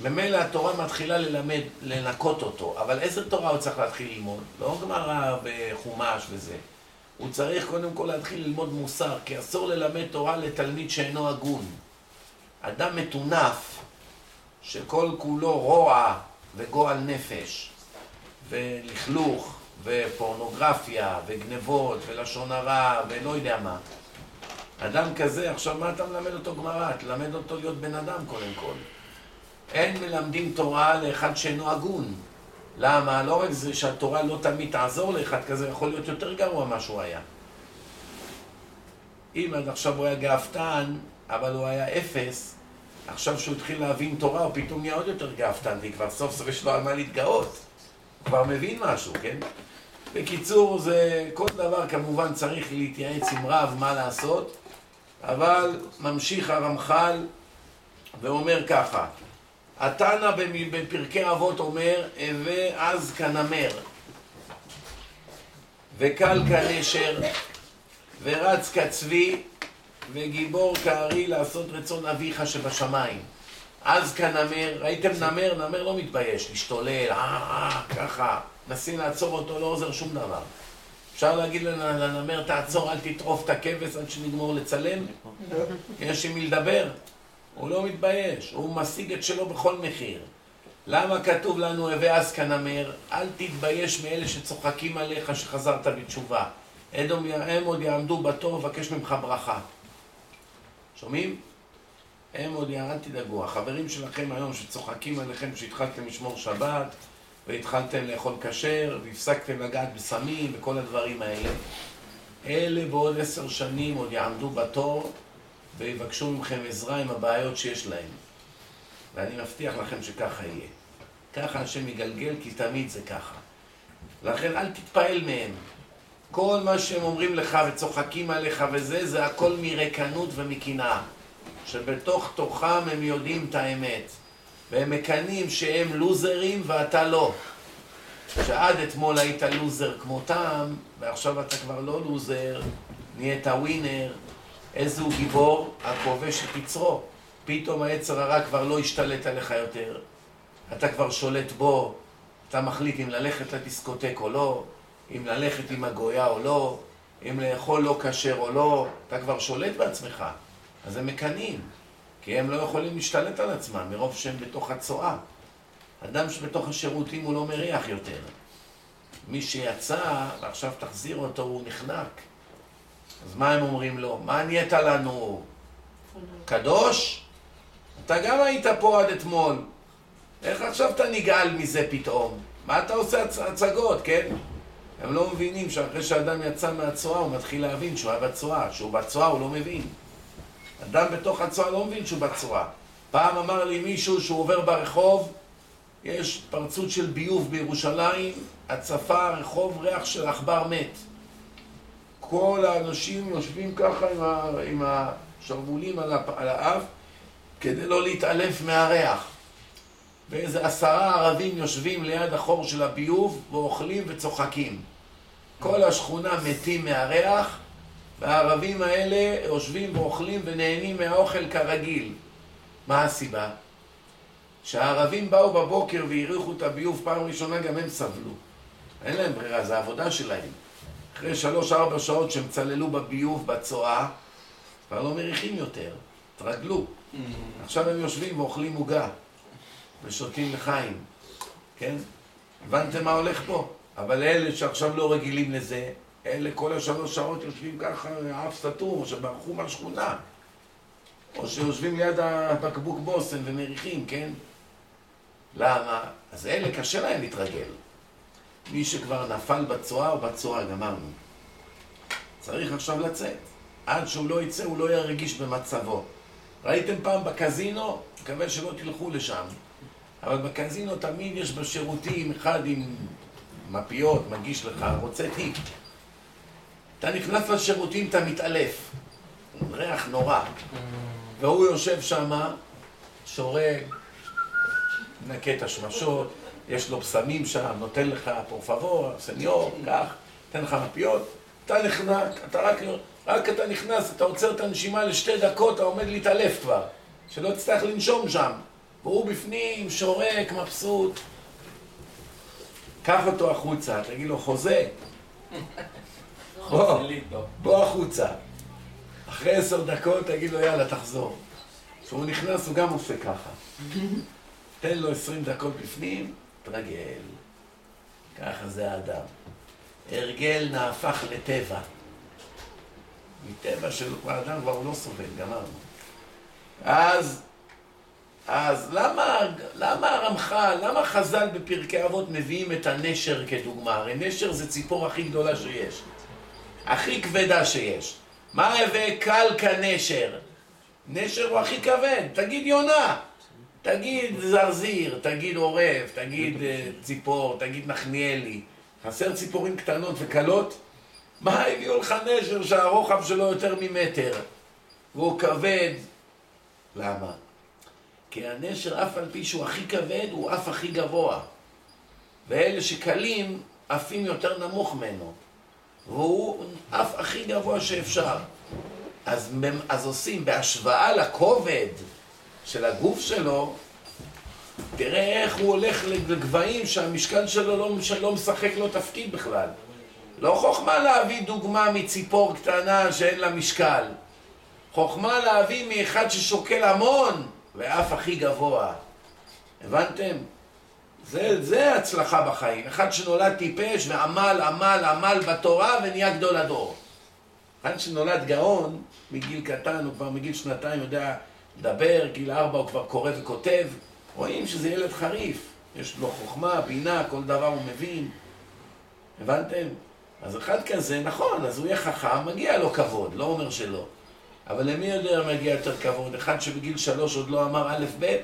ממילא התורה מתחילה ללמד, לנקות אותו, אבל איזה תורה הוא צריך להתחיל ללמוד? לא גמרא וחומש וזה. הוא צריך קודם כל להתחיל ללמוד מוסר, כי אסור ללמד תורה לתלמיד שאינו הגון. אדם מטונף, שכל כולו רוע וגועל נפש, ולכלוך, ופורנוגרפיה, וגנבות, ולשון הרע, ולא יודע מה. אדם כזה, עכשיו מה אתה מלמד אותו גמרא? תלמד אותו להיות בן אדם קודם כל. אין מלמדים תורה לאחד שאינו הגון. למה? לא רק זה שהתורה לא תמיד תעזור לאחד כזה, יכול להיות יותר גרוע ממה שהוא היה. אם עד עכשיו הוא היה גאוותן, אבל הוא היה אפס, עכשיו שהוא התחיל להבין תורה, הוא פתאום נהיה עוד יותר גאוותן, כי כבר סוף סוף יש לו על מה להתגאות. הוא כבר מבין משהו, כן? בקיצור, זה כל דבר כמובן צריך להתייעץ עם רב מה לעשות, אבל ממשיך הרמח"ל ואומר ככה התנא בפרקי אבות אומר, הווה אז כנמר, וקל כנשר, ורץ כצבי, וגיבור כארי לעשות רצון אביך שבשמיים. אז כנמר, ראיתם נמר? נמר לא מתבייש, להשתולל, אה, אה, ככה, נסים לעצור אותו, לא עוזר שום דבר. אפשר להגיד לנמר, תעצור, אל תטרוף את הכבש עד שנגמור לצלם? יש עם מי לדבר? הוא לא מתבייש, הוא משיג את שלו בכל מחיר. למה כתוב לנו הווה אז כנמר? אל תתבייש מאלה שצוחקים עליך שחזרת בתשובה. אדום, הם עוד יעמדו בתור ובקש ממך ברכה. שומעים? הם עוד אל תדאגו. החברים שלכם היום שצוחקים עליכם שהתחלתם לשמור שבת והתחלתם לאכול כשר והפסקתם לגעת בסמים וכל הדברים האלה. אלה בעוד עשר שנים עוד יעמדו בתור ויבקשו מכם עזרה עם הבעיות שיש להם. ואני מבטיח לכם שככה יהיה. ככה השם יגלגל, כי תמיד זה ככה. לכן אל תתפעל מהם. כל מה שהם אומרים לך וצוחקים עליך וזה, זה הכל מרקנות ומקנאה. שבתוך תוכם הם יודעים את האמת. והם מקנאים שהם לוזרים ואתה לא. שעד אתמול היית לוזר כמותם, ועכשיו אתה כבר לא לוזר, נהיית ווינר, איזה הוא גיבור? הכובש את יצרו. פתאום היצר הרע כבר לא ישתלט עליך יותר. אתה כבר שולט בו, אתה מחליט אם ללכת לדיסקוטק או לא, אם ללכת עם הגויה או לא, אם לאכול לא כשר או לא, אתה כבר שולט בעצמך. אז הם מקנאים, כי הם לא יכולים להשתלט על עצמם מרוב שהם בתוך הצואה. אדם שבתוך השירותים הוא לא מריח יותר. מי שיצא, ועכשיו תחזיר אותו, הוא נחנק. אז מה הם אומרים לו? מה נהיית לנו? קדוש? אתה גם היית פה עד אתמול. איך עכשיו אתה נגעל מזה פתאום? מה אתה עושה הצ... הצגות, כן? הם לא מבינים שאחרי שאדם יצא מהצואה הוא מתחיל להבין שהוא היה בצואה. שהוא בצואה הוא לא מבין. אדם בתוך הצואה לא מבין שהוא בצואה. פעם אמר לי מישהו שהוא עובר ברחוב, יש פרצות של ביוב בירושלים, הצפה, רחוב, ריח של עכבר מת. כל האנשים יושבים ככה עם, ה, עם השרוולים על, על האף כדי לא להתעלף מהריח. ואיזה עשרה ערבים יושבים ליד החור של הביוב ואוכלים וצוחקים. כל השכונה מתים מהריח, והערבים האלה יושבים ואוכלים ונהנים מהאוכל כרגיל. מה הסיבה? כשהערבים באו בבוקר והריחו את הביוב פעם ראשונה גם הם סבלו. אין להם ברירה, זו העבודה שלהם. אחרי שלוש-ארבע שעות שהם צללו בביוב, בצואה, כבר לא מריחים יותר, תרגלו. עכשיו הם יושבים ואוכלים עוגה, ושותים לחיים, כן? הבנתם מה הולך פה? אבל אלה שעכשיו לא רגילים לזה, אלה כל השלוש שעות יושבים ככה, אף סתום, או שברחו מהשכונה. או שיושבים ליד הבקבוק בושם ומריחים, כן? למה? אז אלה קשה להם להתרגל. מי שכבר נפל בצואה בצואה, גמרנו. צריך עכשיו לצאת. עד שהוא לא יצא, הוא לא יהיה רגיש במצבו. ראיתם פעם בקזינו? מקווה שלא תלכו לשם. אבל בקזינו תמיד יש בשירותים אחד עם מפיות, מגיש לך, רוצה טיפ. אתה נכנס לשירותים, אתה מתעלף. ריח נורא. והוא יושב שם, שורק, מנקה את השמשות, יש לו פסמים שם, נותן לך פורפבור, סניור, קח, נותן לך מפיות, אתה נכנס, אתה רק, רק אתה נכנס, אתה עוצר את הנשימה לשתי דקות, אתה עומד להתעלף כבר, שלא תצטרך לנשום שם, והוא בפנים, שורק, מבסוט. קח אותו החוצה, תגיד לו, חוזה, [laughs] בוא, בוא החוצה. אחרי עשר דקות תגיד לו, יאללה, תחזור. כשהוא נכנס, הוא גם עושה ככה. [laughs] תן לו עשרים דקות בפנים, תרגל. ככה זה האדם. הרגל נהפך לטבע. מטבע של האדם כבר הוא לא סובל, גמרנו. אז, אז למה, למה הרמח"ל, למה חז"ל בפרקי אבות מביאים את הנשר כדוגמה? הרי נשר זה ציפור הכי גדולה שיש. הכי כבדה שיש. מה הווה קל כנשר? נשר הוא הכי כבד, תגיד יונה, תגיד זרזיר, תגיד עורב, תגיד אה, ציפור, תגיד נחניאלי. חסר ציפורים קטנות וקלות? מה הביאו לך נשר שהרוחב שלו יותר ממטר והוא כבד? למה? כי הנשר, אף על פי שהוא הכי כבד, הוא אף הכי גבוה. ואלה שקלים, עפים יותר נמוך ממנו. והוא אף הכי גבוה שאפשר. אז, אז עושים, בהשוואה לכובד של הגוף שלו, תראה איך הוא הולך לגבהים שהמשקל שלו לא, לא משחק לו תפקיד בכלל. לא חוכמה להביא דוגמה מציפור קטנה שאין לה משקל. חוכמה להביא מאחד ששוקל המון ואף הכי גבוה. הבנתם? זה, זה הצלחה בחיים. אחד שנולד טיפש ועמל, עמל, עמל בתורה ונהיה גדול הדור. אחד שנולד גאון מגיל קטן, הוא כבר מגיל שנתיים יודע לדבר, גיל ארבע הוא כבר קורא וכותב. רואים שזה ילד חריף. יש לו חוכמה, בינה, כל דבר הוא מבין. הבנתם? אז אחד כזה, נכון, אז הוא יהיה חכם, מגיע לו כבוד, לא אומר שלא. אבל למי יודע מגיע יותר כבוד? אחד שבגיל שלוש עוד לא אמר א' ב',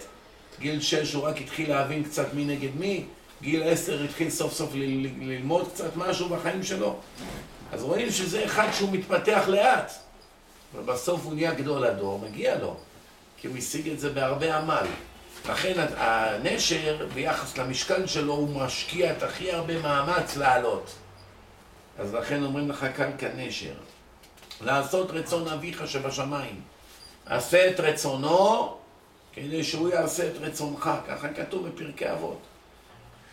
גיל שש הוא רק התחיל להבין קצת מי נגד מי, גיל עשר התחיל סוף סוף ללמוד קצת משהו בחיים שלו. אז רואים שזה אחד שהוא מתפתח לאט, ובסוף הוא נהיה גדול הדור, מגיע לו, כי הוא השיג את זה בהרבה עמל. לכן הנשר, ביחס למשקל שלו, הוא משקיע את הכי הרבה מאמץ לעלות. אז לכן אומרים לך כאן כנשר. לעשות רצון אביך שבשמיים. עשה את רצונו כדי שהוא יעשה את רצונך, ככה כתוב בפרקי אבות.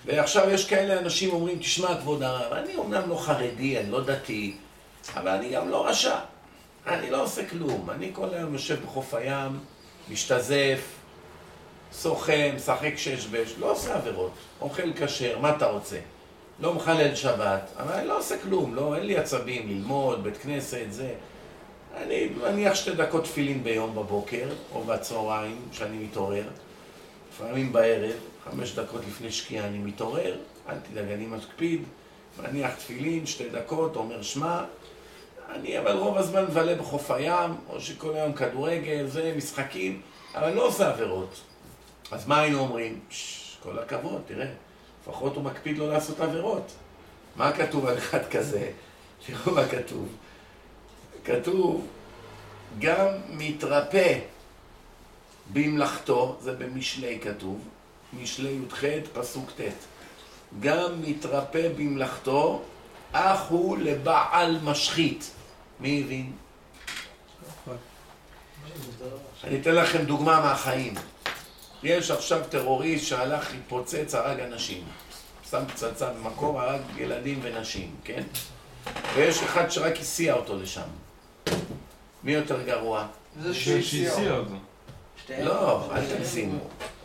ועכשיו יש כאלה אנשים אומרים, תשמע כבוד הרב, אני אומנם לא חרדי, אני לא דתי, אבל אני גם לא רשע. אני לא עושה כלום. אני כל היום יושב בחוף הים, משתזף, שוחה, משחק שש בש, לא עושה עבירות. אוכל כשר, מה אתה רוצה? לא מחלל שבת, אבל אני לא עושה כלום, לא, אין לי עצבים ללמוד, בית כנסת, זה. אני מניח שתי דקות תפילין ביום בבוקר, או בצהריים, כשאני מתעורר. לפעמים בערב, חמש דקות לפני שקיעה אני מתעורר, אל תדאג, אני מקפיד, מניח תפילין, שתי דקות, אומר שמע. אני אבל רוב הזמן מבלה בחוף הים, או שכל היום כדורגל, זה, משחקים, אבל לא עושה עבירות. אז מה היינו אומרים? כל הכבוד, תראה, לפחות הוא מקפיד לא לעשות עבירות. מה כתוב על אחד כזה? [laughs] תראו מה כתוב. כתוב, גם מתרפא במלאכתו, זה במשלי כתוב, משלי י"ח, פסוק ט', גם מתרפא במלאכתו, אך הוא לבעל משחית. מי הבין? אני אתן לכם דוגמה מהחיים. יש עכשיו טרוריסט שהלך להתפוצץ, הרג אנשים. שם פצצה במקום, הרג ילדים ונשים, כן? ויש אחד שרק הסיע אותו לשם. מי יותר גרוע? זה שהסיע אותו. לא, אל תגזימו.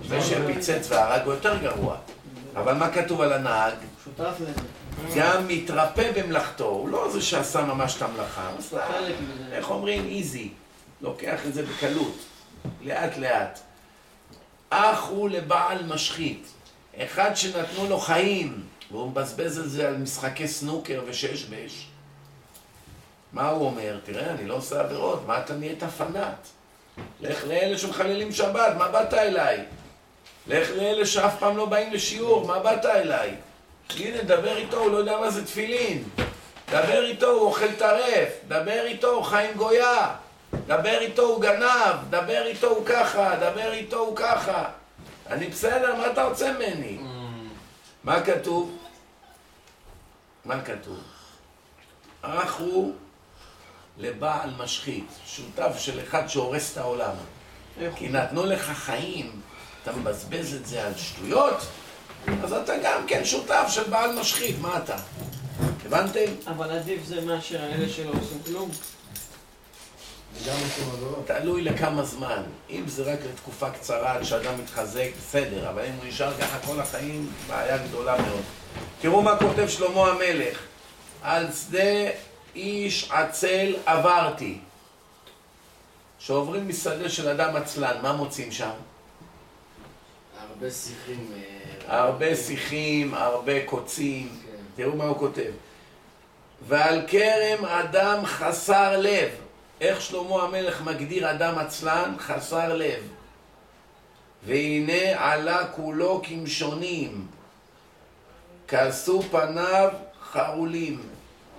זה שפיצץ והרג הוא יותר גרוע. אבל מה כתוב על הנהג? שותף לזה. גם מתרפא במלאכתו, הוא לא זה שעשה ממש את המלאכה, הוא עשה. איך אומרים, איזי, לוקח את זה בקלות, לאט לאט. אח הוא לבעל משחית, אחד שנתנו לו חיים, והוא מבזבז את זה על משחקי סנוקר ושש בש. מה הוא אומר? תראה, אני לא עושה עבירות, מה אתה נהיית פנאט? לך לאלה שמחללים שבת, מה באת אליי? לך לאלה שאף פעם לא באים לשיעור, מה באת אליי? הנה, דבר איתו, הוא לא יודע מה זה תפילין. דבר איתו, הוא אוכל טרף. דבר איתו, הוא חי עם גויה. דבר איתו, הוא גנב. דבר איתו, הוא ככה. דבר איתו, הוא ככה. אני בסדר, מה אתה רוצה ממני? מה כתוב? מה כתוב? אח הוא לבעל משחית, שותף של אחד שהורס את העולם. כי? נתנו לך חיים, אתה מבזבז את זה על שטויות, אז אתה גם כן שותף של בעל משחית, מה אתה? הבנתם? אבל עדיף זה מאשר אלה שלא עושים כלום. תלוי לכמה זמן. אם זה רק לתקופה קצרה עד שאדם מתחזק, בסדר, אבל אם הוא נשאר ככה כל החיים, בעיה גדולה מאוד. תראו מה כותב שלמה המלך: על שדה איש עצל עברתי. שעוברים משדה של אדם עצלן, מה מוצאים שם? הרבה שיחים. הרבה שיחים, הרבה קוצים. כן. תראו מה הוא כותב. ועל כרם אדם חסר לב. איך שלמה המלך מגדיר אדם עצלן? חסר לב. והנה עלה כולו כמשונים. כעסו פניו חרולים.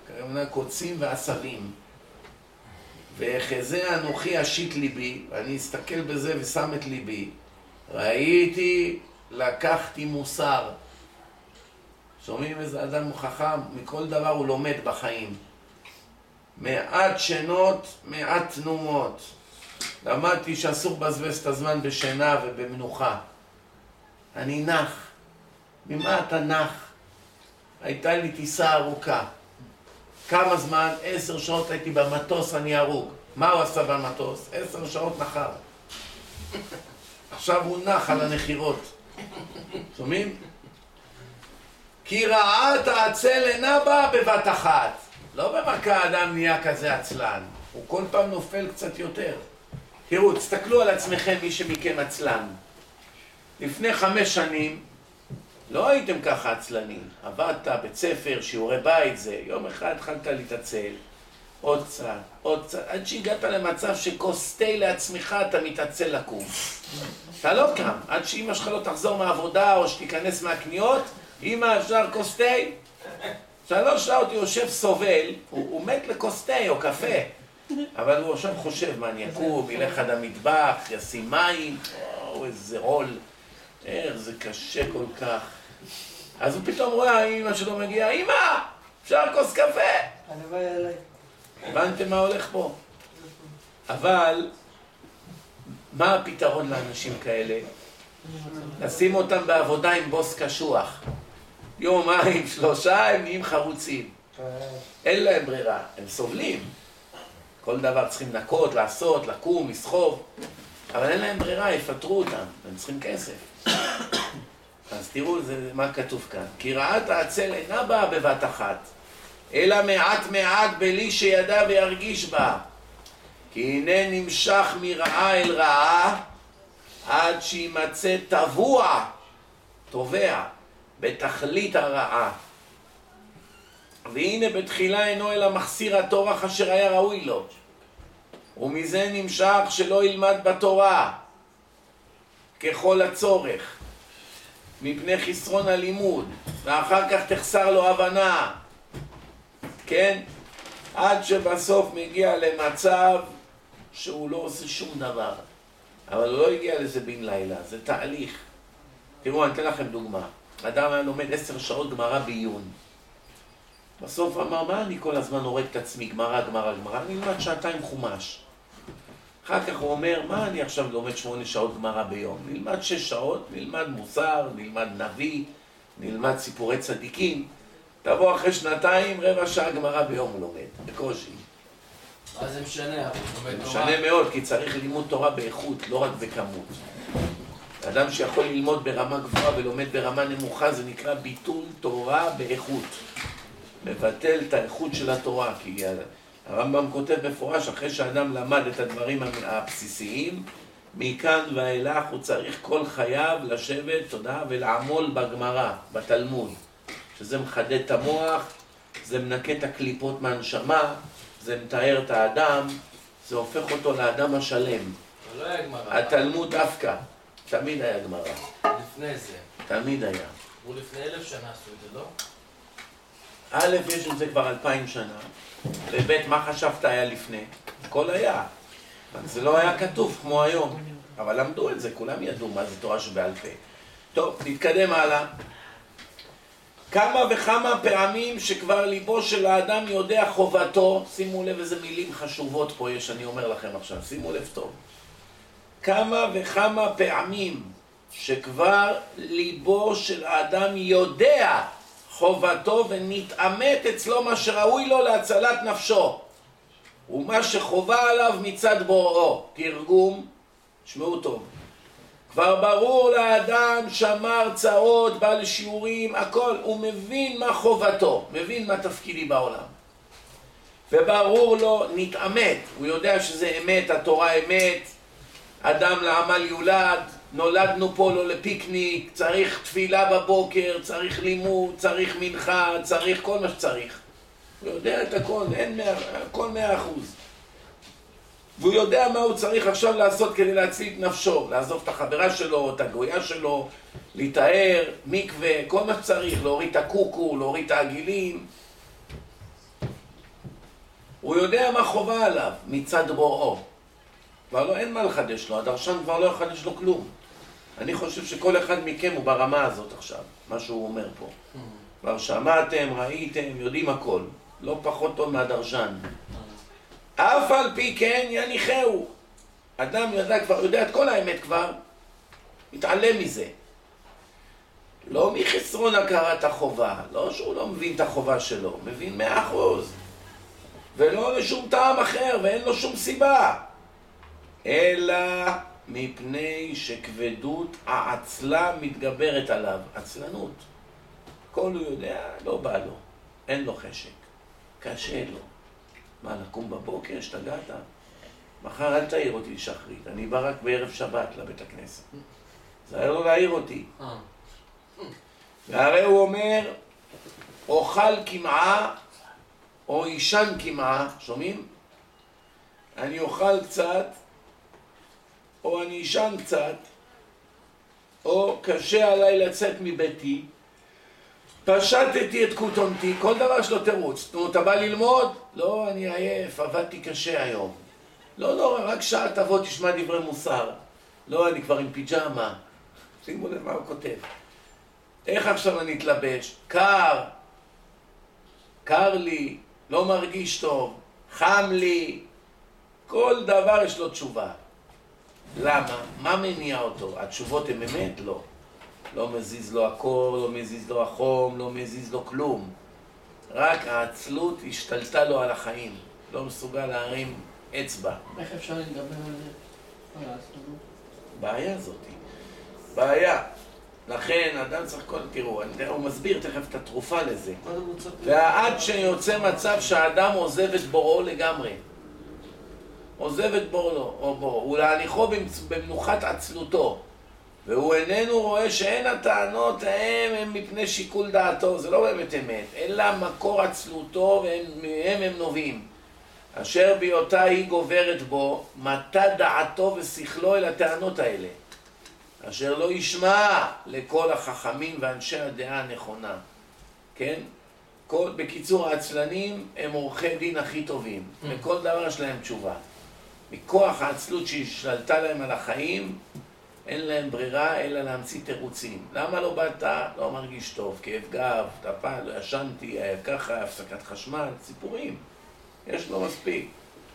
כמובן קוצים ועשבים. ואחזה אנוכי אשית ליבי, ואני אסתכל בזה ושם את ליבי. ראיתי, לקחתי מוסר. שומעים איזה אדם הוא חכם? מכל דבר הוא לומד בחיים. מעט שנות, מעט תנומות. למדתי שאסור לבזבז את הזמן בשינה ובמנוחה. אני נח. ממה אתה נח? הייתה לי טיסה ארוכה. כמה זמן? עשר שעות הייתי במטוס, אני הרוג. מה הוא עשה במטוס? עשר שעות נחר. [laughs] עכשיו הוא נח על הנחירות. שומעים? כי רעת העצל אינה באה בבת אחת. לא במכה אדם נהיה כזה עצלן. הוא כל פעם נופל קצת יותר. תראו, תסתכלו על עצמכם, מי שמכם עצלן. לפני חמש שנים לא הייתם ככה עצלנים. עבדת, בית ספר, שיעורי בית, זה. יום אחד התחלת להתעצל. עוד קצת, עוד קצת, עד שהגעת למצב שכוס תה לעצמך אתה מתעצל לקום. אתה לא קם, עד שאימא שלך לא תחזור מהעבודה או שתיכנס מהקניות, אמא, אפשר כוס תה? שלוש שעות הוא יושב סובל, הוא, הוא מת לכוס תה או קפה, אבל הוא עכשיו חושב מה אני אקום, ילך עד המטבח, ישים מים, או איזה עול, איך זה קשה כל כך. אז הוא פתאום רואה, אמא שלו מגיעה, אמא, אפשר כוס קפה? הלוואי עליי. הבנתם מה הולך פה? אבל, מה הפתרון לאנשים כאלה? לשים אותם בעבודה עם בוס קשוח. יומיים, [laughs] שלושה, הם נהיים חרוצים. אין להם ברירה, הם סובלים. כל דבר צריכים לנקות, לעשות, לקום, לסחוב. אבל אין להם ברירה, יפטרו אותם, הם צריכים כסף. [coughs] אז תראו זה, מה כתוב כאן. כי רעת העצל אינה באה בבת אחת, אלא מעט מעט בלי שידע וירגיש בה. כי הנה נמשך מרעה אל רעה, עד שימצא טבוע, טובע, בתכלית הרעה. והנה בתחילה אינו אלא מחסיר הטורח אשר היה ראוי לו. ומזה נמשך שלא ילמד בתורה ככל הצורך, מפני חסרון הלימוד, ואחר כך תחסר לו הבנה, כן? עד שבסוף מגיע למצב שהוא לא עושה שום דבר. אבל הוא לא הגיע לזה בן לילה, זה תהליך. תראו, אני אתן לכם דוגמה. אדם היה לומד עשר שעות גמרא בעיון. בסוף אמר, מה אני כל הזמן הורג את עצמי, גמרא, גמרא, גמרא? אני אלמד שעתיים חומש. אחר כך הוא אומר, מה אני עכשיו לומד שמונה שעות גמרא ביום? נלמד שש שעות, נלמד מוסר, נלמד נביא, נלמד סיפורי צדיקים. תבוא אחרי שנתיים, רבע שעה גמרא ביום לומד, בקושי. מה זה משנה? זה. משנה מאוד, כי צריך לימוד תורה באיכות, לא רק בכמות. אדם שיכול ללמוד ברמה גבוהה ולומד ברמה נמוכה, זה נקרא ביטול תורה באיכות. מבטל את האיכות של התורה, כי הרמב"ם כותב מפורש, אחרי שאדם למד את הדברים הבסיסיים, מכאן ואילך הוא צריך כל חייו לשבת, תודה, ולעמול בגמרא, בתלמוד. שזה מחדד את המוח, זה מנקה את הקליפות מהנשמה, זה מתאר את האדם, זה הופך אותו לאדם השלם. לא היה גמרא. התלמוד דווקא, תמיד היה גמרא, לפני זה. תמיד היה. הוא לפני אלף שנה עשו את זה, לא? א', יש את זה כבר אלפיים שנה, וב', מה חשבת היה לפני? הכל היה. זה לא היה כתוב כמו היום, אבל למדו את זה, כולם ידעו מה זה תורה שבעל פה. טוב, נתקדם הלאה. כמה וכמה פעמים שכבר ליבו של האדם יודע חובתו, שימו לב איזה מילים חשובות פה יש, אני אומר לכם עכשיו, שימו לב טוב. כמה וכמה פעמים שכבר ליבו של האדם יודע חובתו ונתעמת אצלו מה שראוי לו להצלת נפשו ומה שחובה עליו מצד בוראו. תרגום, תשמעו טוב. כבר ברור לאדם שמע הרצאות, בא לשיעורים, הכל, הוא מבין מה חובתו, מבין מה תפקידי בעולם. וברור לו, נתעמת, הוא יודע שזה אמת, התורה אמת, אדם לעמל יולד, נולדנו פה לא לפיקניק, צריך תפילה בבוקר, צריך לימוד, צריך מנחה, צריך כל מה שצריך. הוא יודע את הכל, אין מאה, הכל מאה אחוז. והוא יודע מה הוא צריך עכשיו לעשות כדי להציל את נפשו, לעזוב את החברה שלו, את הגויה שלו, להיטהר, מקווה, כל מה שצריך, להוריד את הקוקו, להוריד את העגילים. הוא יודע מה חובה עליו מצד בוראו. כבר לא, אין מה לחדש לו, הדרשן כבר לא יחדש לו כלום. אני חושב שכל אחד מכם הוא ברמה הזאת עכשיו, מה שהוא אומר פה. כבר שמעתם, ראיתם, יודעים הכל. לא פחות טוב מהדרשן. אף על פי כן יניחהו. אדם ידע כבר, יודע את כל האמת כבר, מתעלם מזה. לא מחסרון הכרת החובה, לא שהוא לא מבין את החובה שלו, מבין מאה אחוז. ולא לשום טעם אחר, ואין לו שום סיבה. אלא מפני שכבדות העצלה מתגברת עליו. עצלנות. הכל הוא יודע, לא בא לו. אין לו חשק. קשה לו. מה, לקום בבוקר? השתגעת? מחר אל תעיר אותי שחרית, אני בא רק בערב שבת לבית הכנסת. זה היה לו להעיר אותי. אה. והרי הוא אומר, אוכל קמעה או עישן קמעה, שומעים? אני אוכל קצת, או אני אשן קצת, או קשה עליי לצאת מביתי, פשטתי את כותונתי, כל דבר יש לו תירוץ. נו, אתה בא ללמוד? לא, אני עייף, עבדתי קשה היום. לא נורא, רק שעה תבוא, תשמע דברי מוסר. לא, אני כבר עם פיג'מה. שימו לב מה הוא כותב. איך עכשיו אני אתלבש? קר, קר לי, לא מרגיש טוב, חם לי, כל דבר יש לו תשובה. למה? מה מניע אותו? התשובות הן אמת? לא. לא מזיז לו הקור, לא מזיז לו החום, לא מזיז לו כלום. רק העצלות השתלטה לו על החיים. לא מסוגל להרים אצבע. איך אפשר להתגבר על העצמאות? בעיה זאתי. בעיה. לכן, אדם צריך כל... תראו, הוא מסביר תכף את התרופה לזה. ועד שיוצא מצב שהאדם עוזב את בוראו לגמרי. עוזב את בוראו, או בוראו, ולהניחו במ- במנוחת עצלותו. והוא איננו רואה שאין הטענות ההם הם מפני שיקול דעתו, זה לא באמת אמת, אלא מקור עצלותו ומהם הם נובעים. אשר בהיותה היא גוברת בו, מטה דעתו ושכלו אל הטענות האלה. אשר לא ישמע לכל החכמים ואנשי הדעה הנכונה. כן? כל, בקיצור, העצלנים הם עורכי דין הכי טובים. לכל דבר יש להם תשובה. מכוח העצלות שהשתלטה להם על החיים, אין להם ברירה אלא להמציא תירוצים. למה לא באת? לא מרגיש טוב, כאב גב, טפה, לא ישנתי, ככה, הפסקת חשמל, סיפורים. יש לו מספיק.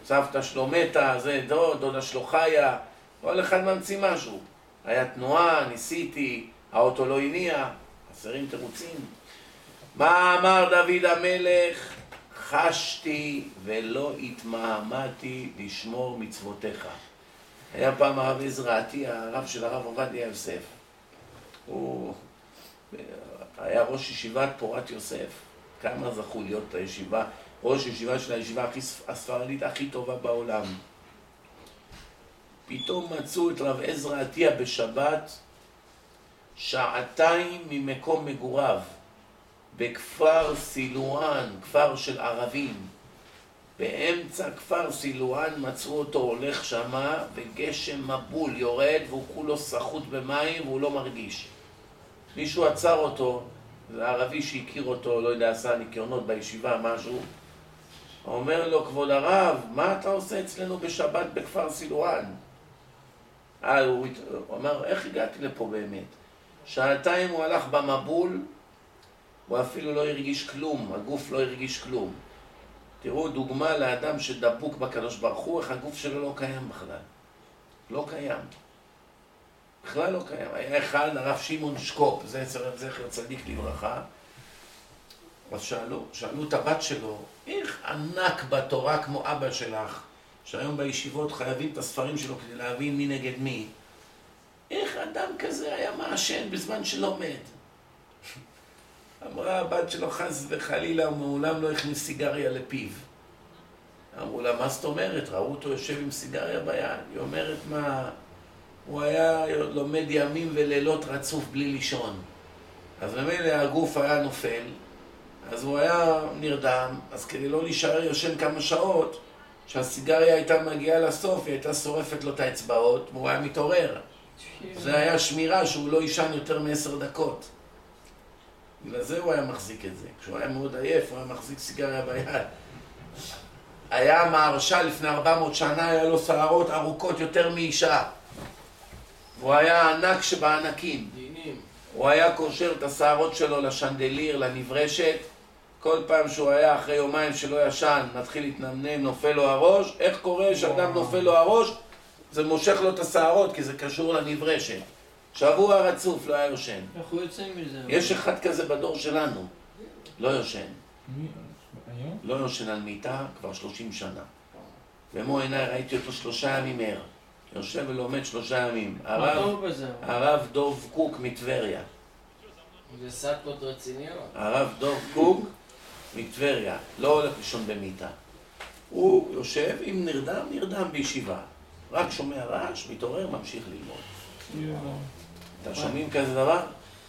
סבתא שלו מתה, זה דוד, דודה שלו חיה, כל אחד ממציא משהו. היה תנועה, ניסיתי, האוטו לא הניע, חסרים תירוצים. מה אמר דוד המלך? חשתי ולא התמהמהתי לשמור מצוותיך. היה פעם הרב עזרא הרב של הרב עובדיה יוסף. הוא היה ראש ישיבת פורת יוסף. כמה זכו להיות הישיבה, ראש ישיבה של הישיבה הכי, הספרדית הכי טובה בעולם. פתאום מצאו את רב עזרא עטיה בשבת שעתיים ממקום מגוריו, בכפר סילואן, כפר של ערבים. באמצע כפר סילואן מצאו אותו הולך שמה, וגשם מבול יורד, והוא כולו סחוט במים והוא לא מרגיש. מישהו עצר אותו, זה ערבי שהכיר אותו, לא יודע, עשה ניקיונות בישיבה, משהו. אומר לו, כבוד הרב, מה אתה עושה אצלנו בשבת בכפר סילואן? אה, הוא, אמר, איך הגעתי לפה באמת? שעתיים הוא הלך במבול, הוא אפילו לא הרגיש כלום, הגוף לא הרגיש כלום. תראו דוגמה לאדם שדבוק בקדוש ברוך הוא, איך הגוף שלו לא קיים בכלל. לא קיים. בכלל לא קיים. היה אחד, הרב שמעון שקופ, זה זכר צדיק לברכה. אז שאלו, שאלו את הבת שלו, איך ענק בתורה כמו אבא שלך, שהיום בישיבות חייבים את הספרים שלו כדי להבין מי נגד מי, איך אדם כזה היה מעשן בזמן שלומד? אמרה הבת שלו, חס וחלילה, הוא מעולם לא הכניס סיגריה לפיו. אמרו לה, מה זאת אומרת? ראו אותו יושב עם סיגריה ביד. היא אומרת, מה... הוא היה לומד ימים ולילות רצוף בלי לישון. אז ממילא הגוף היה נופל, אז הוא היה נרדם, אז כדי לא להישאר יושן כמה שעות, כשהסיגריה הייתה מגיעה לסוף, היא הייתה שורפת לו את האצבעות, והוא היה מתעורר. זה היה שמירה שהוא לא יישן יותר מעשר דקות. בגלל זה הוא היה מחזיק את זה. כשהוא היה מאוד עייף, הוא היה מחזיק סיגריה ביד. היה מהרש"ל לפני 400 שנה, היה לו שערות ארוכות יותר מאישה. הוא היה ענק שבענקים. הוא היה קושר את השערות שלו לשנדליר, לנברשת. כל פעם שהוא היה אחרי יומיים שלא ישן, מתחיל להתנמנם, נופל לו הראש. איך קורה שאדם נופל לו הראש? זה מושך לו את השערות, כי זה קשור לנברשת. שבוע רצוף לא היה יושן. איך הוא יוצא מזה? יש אחד כזה בדור שלנו, לא יושן. לא יושן על מיטה כבר שלושים שנה. במו עיניי ראיתי אותו שלושה ימים ער. יושב ולומד שלושה ימים. הרב, הרב דוב קוק מטבריה. זה סטפות רציניות. הרב דוב קוק מטבריה. לא הולך לישון במיטה. הוא יושב, אם נרדם, נרדם בישיבה. רק שומע רעש, מתעורר, ממשיך ללמוד. אתם שומעים כזה דבר?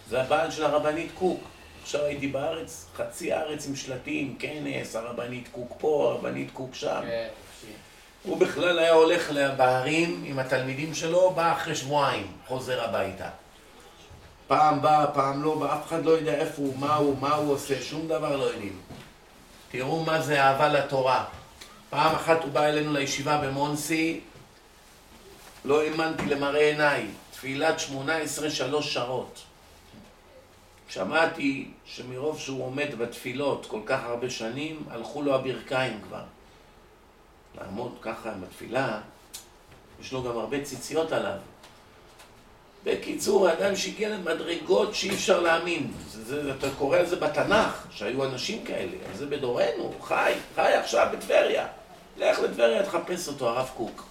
זה הבעל של הרבנית קוק. עכשיו הייתי בארץ, חצי הארץ עם שלטים, כנס, הרבנית קוק פה, הרבנית קוק שם. כן, הוא בכלל היה הולך בערים עם התלמידים שלו, בא אחרי שבועיים, חוזר הביתה. פעם בא, פעם לא בא, אף אחד לא יודע איפה הוא, מה הוא, מה הוא עושה, שום דבר לא יודעים. תראו מה זה אהבה לתורה. פעם אחת הוא בא אלינו לישיבה במונסי, לא האמנתי למראה עיניי, תפילת שמונה עשרה שלוש שעות. שמעתי שמרוב שהוא עומד בתפילות כל כך הרבה שנים, הלכו לו הברכיים כבר. לעמוד ככה עם התפילה, יש לו גם הרבה ציציות עליו. בקיצור, האדם שהגיע למדרגות שאי אפשר להאמין. זה, זה, אתה קורא על זה בתנ"ך, שהיו אנשים כאלה, זה בדורנו, חי, חי עכשיו בטבריה. לך לטבריה, תחפש אותו, הרב קוק.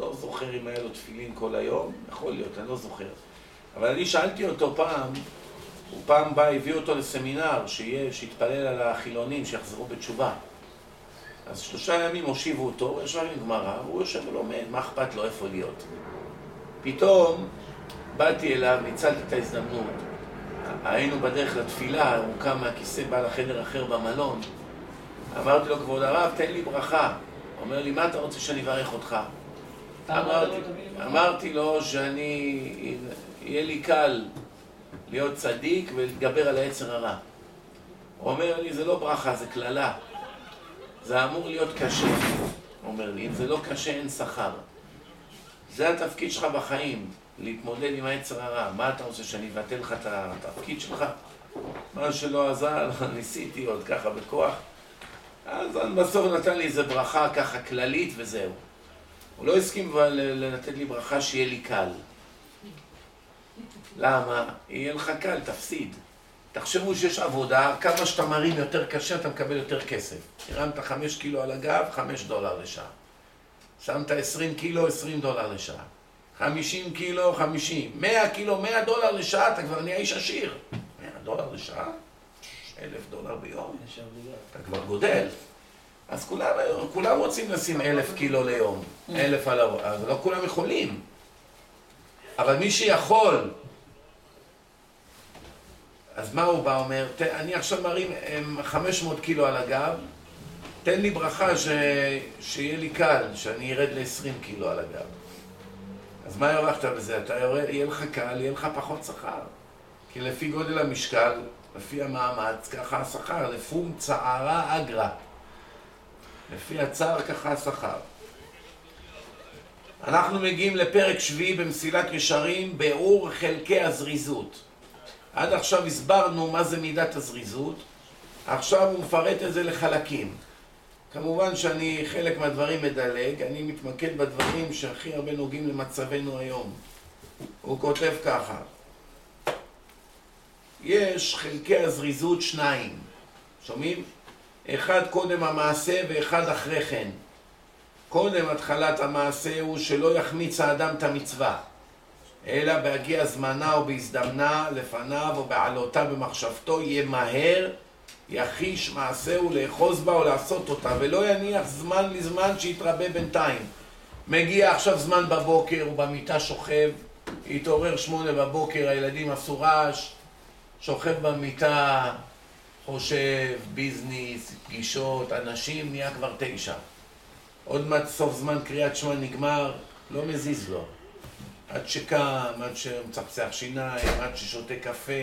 לא זוכר אם היה לו תפילין כל היום, יכול להיות, אני לא זוכר. אבל אני שאלתי אותו פעם, הוא פעם בא, הביא אותו לסמינר, שיהיה, שיתפלל על החילונים, שיחזרו בתשובה. אז שלושה ימים הושיבו אותו, הוא ישב עם גמרא, הוא יושב ולומד, מה אכפת לו איפה להיות. פתאום באתי אליו, ניצלתי את ההזדמנות. היינו בדרך לתפילה, הוא קם מהכיסא, בא לחדר אחר במלון. אמרתי לו, כבוד הרב, תן לי ברכה. אומר לי, מה אתה רוצה שאני אברך אותך? אמרתי, אמרתי לו שאני, יהיה לי קל להיות צדיק ולהתגבר על היצר הרע. הוא אומר לי, זה לא ברכה, זה קללה. זה אמור להיות קשה, הוא אומר לי. אם זה לא קשה, אין שכר. זה התפקיד שלך בחיים, להתמודד עם היצר הרע. מה אתה רוצה, שאני אבטל לך את התפקיד שלך? מה שלא עזר, [laughs] ניסיתי עוד ככה בכוח. אז בסוף נתן לי איזה ברכה ככה כללית וזהו. הוא לא הסכים לתת לי ברכה שיהיה לי קל. למה? יהיה לך קל, תפסיד. תחשבו שיש עבודה, כמה שאתה מרים יותר קשה, אתה מקבל יותר כסף. הרמת חמש קילו על הגב, חמש דולר לשעה. שמת עשרים קילו, עשרים דולר לשעה. חמישים קילו, חמישים. מאה קילו, מאה דולר לשעה, אתה כבר נהיה איש עשיר. מאה דולר לשעה? אלף דולר ביום. אתה כבר גודל. אז כולם, כולם רוצים לשים אלף קילו ליום. אלף על הראש. אז לא כולם יכולים. אבל מי שיכול אז מה הוא בא אומר? אני עכשיו מרים 500 קילו על הגב, תן לי ברכה ש... שיהיה לי קל, שאני ארד ל-20 קילו על הגב. אז מה הרווחת בזה? אתה יורד, יהיה לך קל, יהיה לך פחות שכר. כי לפי גודל המשקל, לפי המאמץ, ככה השכר, לפום צערה אגרה. לפי הצער ככה השכר. אנחנו מגיעים לפרק שביעי במסילת ישרים, ביאור חלקי הזריזות. עד עכשיו הסברנו מה זה מידת הזריזות, עכשיו הוא מפרט את זה לחלקים. כמובן שאני חלק מהדברים מדלג, אני מתמקד בדברים שהכי הרבה נוגעים למצבנו היום. הוא כותב ככה: יש חלקי הזריזות שניים, שומעים? אחד קודם המעשה ואחד אחרי כן. קודם התחלת המעשה הוא שלא יחמיץ האדם את המצווה. אלא בהגיע זמנה או בהזדמנה לפניו או בעלותה במחשבתו ימהר, יחיש מעשהו לאחוז בה או לעשות אותה ולא יניח זמן לזמן שיתרבה בינתיים. מגיע עכשיו זמן בבוקר, הוא במיטה שוכב, התעורר שמונה בבוקר, הילדים עשו רעש, שוכב במיטה, חושב, ביזנס, פגישות, אנשים, נהיה כבר תשע. עוד מעט סוף זמן קריאת שמע נגמר, לא מזיז לו. עד שקם, עד שמצחצח שיניים, עד ששותה קפה,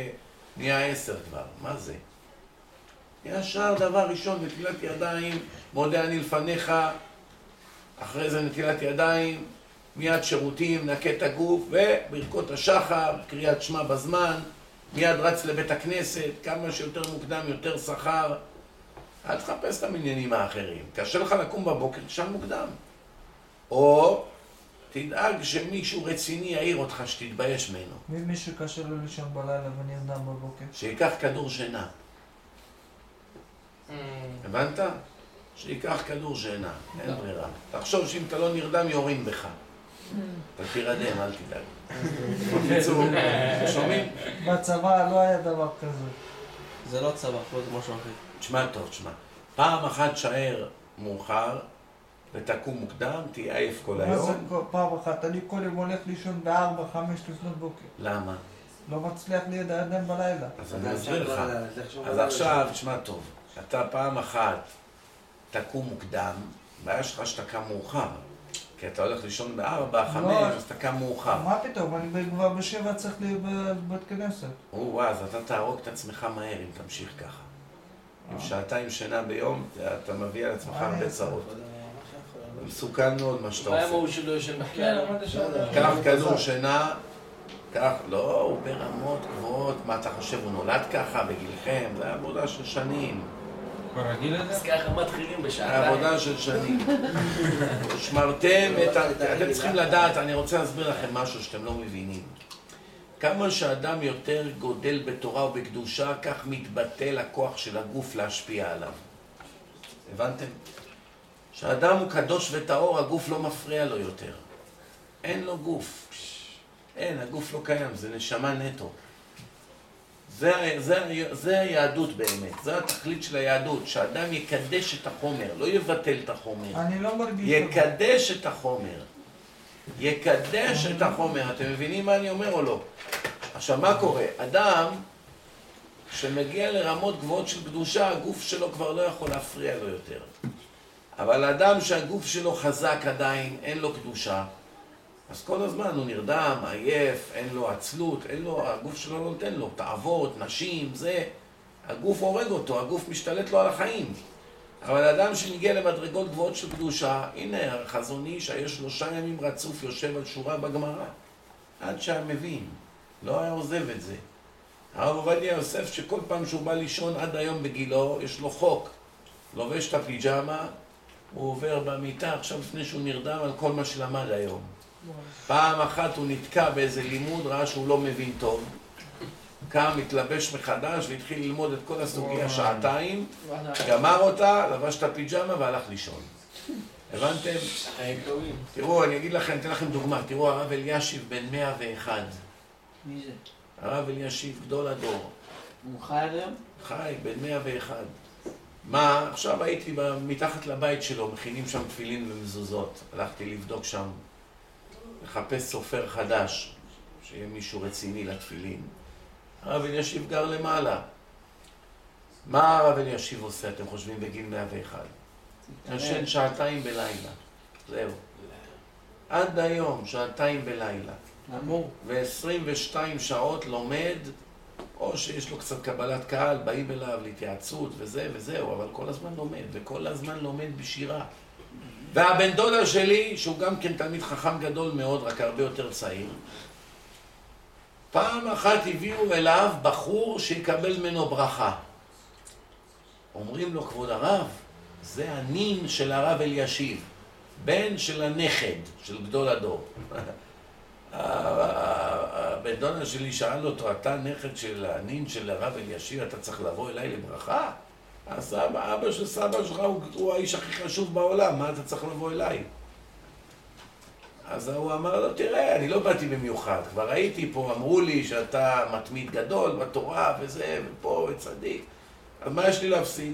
נהיה עשר כבר. מה זה? ישר דבר ראשון, נטילת ידיים, מודה אני לפניך, אחרי זה נטילת ידיים, מיד שירותים, נקה את הגוף, וברכות השחר, קריאת שמע בזמן, מיד רץ לבית הכנסת, כמה שיותר מוקדם, יותר שכר. אל תחפש את המניינים האחרים. קשה לך לקום בבוקר, תשאל מוקדם. או תדאג שמישהו רציני יעיר אותך שתתבייש ממנו. מי מישהו קשה לו לישון בלילה ונרדם בבוקר? שייקח כדור שינה. Mm. הבנת? שייקח כדור שינה, אין ברירה. תחשוב שאם אתה לא נרדם יורים בך. אתה תירדם, אל תדאג. בקיצור, [laughs] שומעים? בצבא לא היה דבר כזה. זה לא צבא, פה זה משהו אחר. תשמע טוב, תשמע. פעם אחת שער מאוחר ותקום מוקדם, תהיה עייף כל מה זה היום. כל- פעם אחת? אני כל יום הולך לישון בארבע, חמש לפנות בוקר. למה? לא מצליח להירדם בלילה. אז אני אסביר לך. אז עכשיו, תשמע טוב, אתה פעם אחת תקום מוקדם, הבעיה שלך שאתה קם מאוחר. כי אתה הולך לישון בארבע, לא. חמש, אז אתה קם מאוחר. מה פתאום? אני כבר בשבע צריך להיות בבית כנסת. או, אז אתה תהרוג את עצמך מהר אם תמשיך ככה. עם שעתיים שינה ביום, אתה- מביא על עצמך מה הרבה אעשה? צרות. מסוכן מאוד מה שאתה מה עושה. ההוא שלא ישן כן, בכלל? שאתה- קח כדור שינה, קח, לא, הוא ברמות גבוהות, מה אתה חושב, הוא נולד ככה בגילכם? זה עבודה של שנים. כבר רגיל לזה? אז ככה מתחילים בשעתיים. עבודה של שנים. שמרתם את ה... אתם צריכים לדעת, אני רוצה להסביר לכם משהו שאתם לא מבינים. כמה שאדם יותר גודל בתורה ובקדושה, כך מתבטל הכוח של הגוף להשפיע עליו. הבנתם? כשאדם הוא קדוש וטהור, הגוף לא מפריע לו יותר. אין לו גוף. אין, הגוף לא קיים, זה נשמה נטו. זה, זה, זה היהדות באמת, זה התכלית של היהדות, שאדם יקדש את החומר, לא יבטל את החומר. אני לא מרגיש... יקדש את החומר. יקדש את החומר. אתם מבינים מה אני אומר או לא? עכשיו, מה קורה? אדם שמגיע לרמות גבוהות של קדושה, הגוף שלו כבר לא יכול להפריע לו יותר. אבל אדם שהגוף שלו חזק עדיין, אין לו קדושה, אז כל הזמן הוא נרדם, עייף, אין לו עצלות, אין לו, הגוף שלו לא נותן לו, תאוות, נשים, זה, הגוף הורג אותו, הגוף משתלט לו על החיים. אבל אדם שמגיע למדרגות גבוהות של קדושה, הנה החזון איש היה שלושה ימים רצוף יושב על שורה בגמרא, עד שהיה מבין, לא היה עוזב את זה. הרב עובדיה יוסף שכל פעם שהוא בא לישון עד היום בגילו, יש לו חוק. לובש את הפיג'מה, הוא עובר במיטה עכשיו לפני שהוא נרדם על כל מה שלמד היום. פעם אחת הוא נתקע באיזה לימוד, ראה שהוא לא מבין טוב. קם, התלבש מחדש והתחיל ללמוד את כל הסוגיה שעתיים, גמר אותה, לבש את הפיג'מה והלך לישון. הבנתם? תראו, אני אגיד לכם, אתן לכם דוגמה. תראו, הרב אלישיב בן 101. מי זה? הרב אלישיב, גדול הדור. הוא חי היום? חי, בן 101. מה, עכשיו הייתי מתחת לבית שלו, מכינים שם תפילין ומזוזות. הלכתי לבדוק שם, לחפש סופר חדש, שיהיה מישהו רציני לתפילין. הרב אלישיב גר למעלה. מה הרב אלישיב עושה, אתם חושבים, בגיל 101? ישן שעתיים בלילה. זהו. עד היום, שעתיים בלילה. אמור. ו-22 שעות לומד, או שיש לו קצת קבלת קהל, באים אליו להתייעצות וזה וזהו, אבל כל הזמן לומד, וכל הזמן לומד בשירה. והבן דודה שלי, שהוא גם כן תלמיד חכם גדול מאוד, רק הרבה יותר צעיר, פעם אחת הביאו אליו בחור שיקבל ממנו ברכה. אומרים לו, כבוד הרב, זה הנין של הרב אלישיב, בן של הנכד של גדול הדור. [laughs] הבן דודה שלי שאל אותו, אתה נכד של הנין של הרב אלישיב, אתה צריך לבוא אליי לברכה? אז אבא, אבא של סבא שלך הוא, הוא האיש הכי חשוב בעולם, מה אתה צריך לבוא אליי? אז הוא אמר לו, תראה, אני לא באתי במיוחד, כבר הייתי פה, אמרו לי שאתה מתמיד גדול בתורה וזה, ופה, וצדיק, אז מה יש לי להפסיד?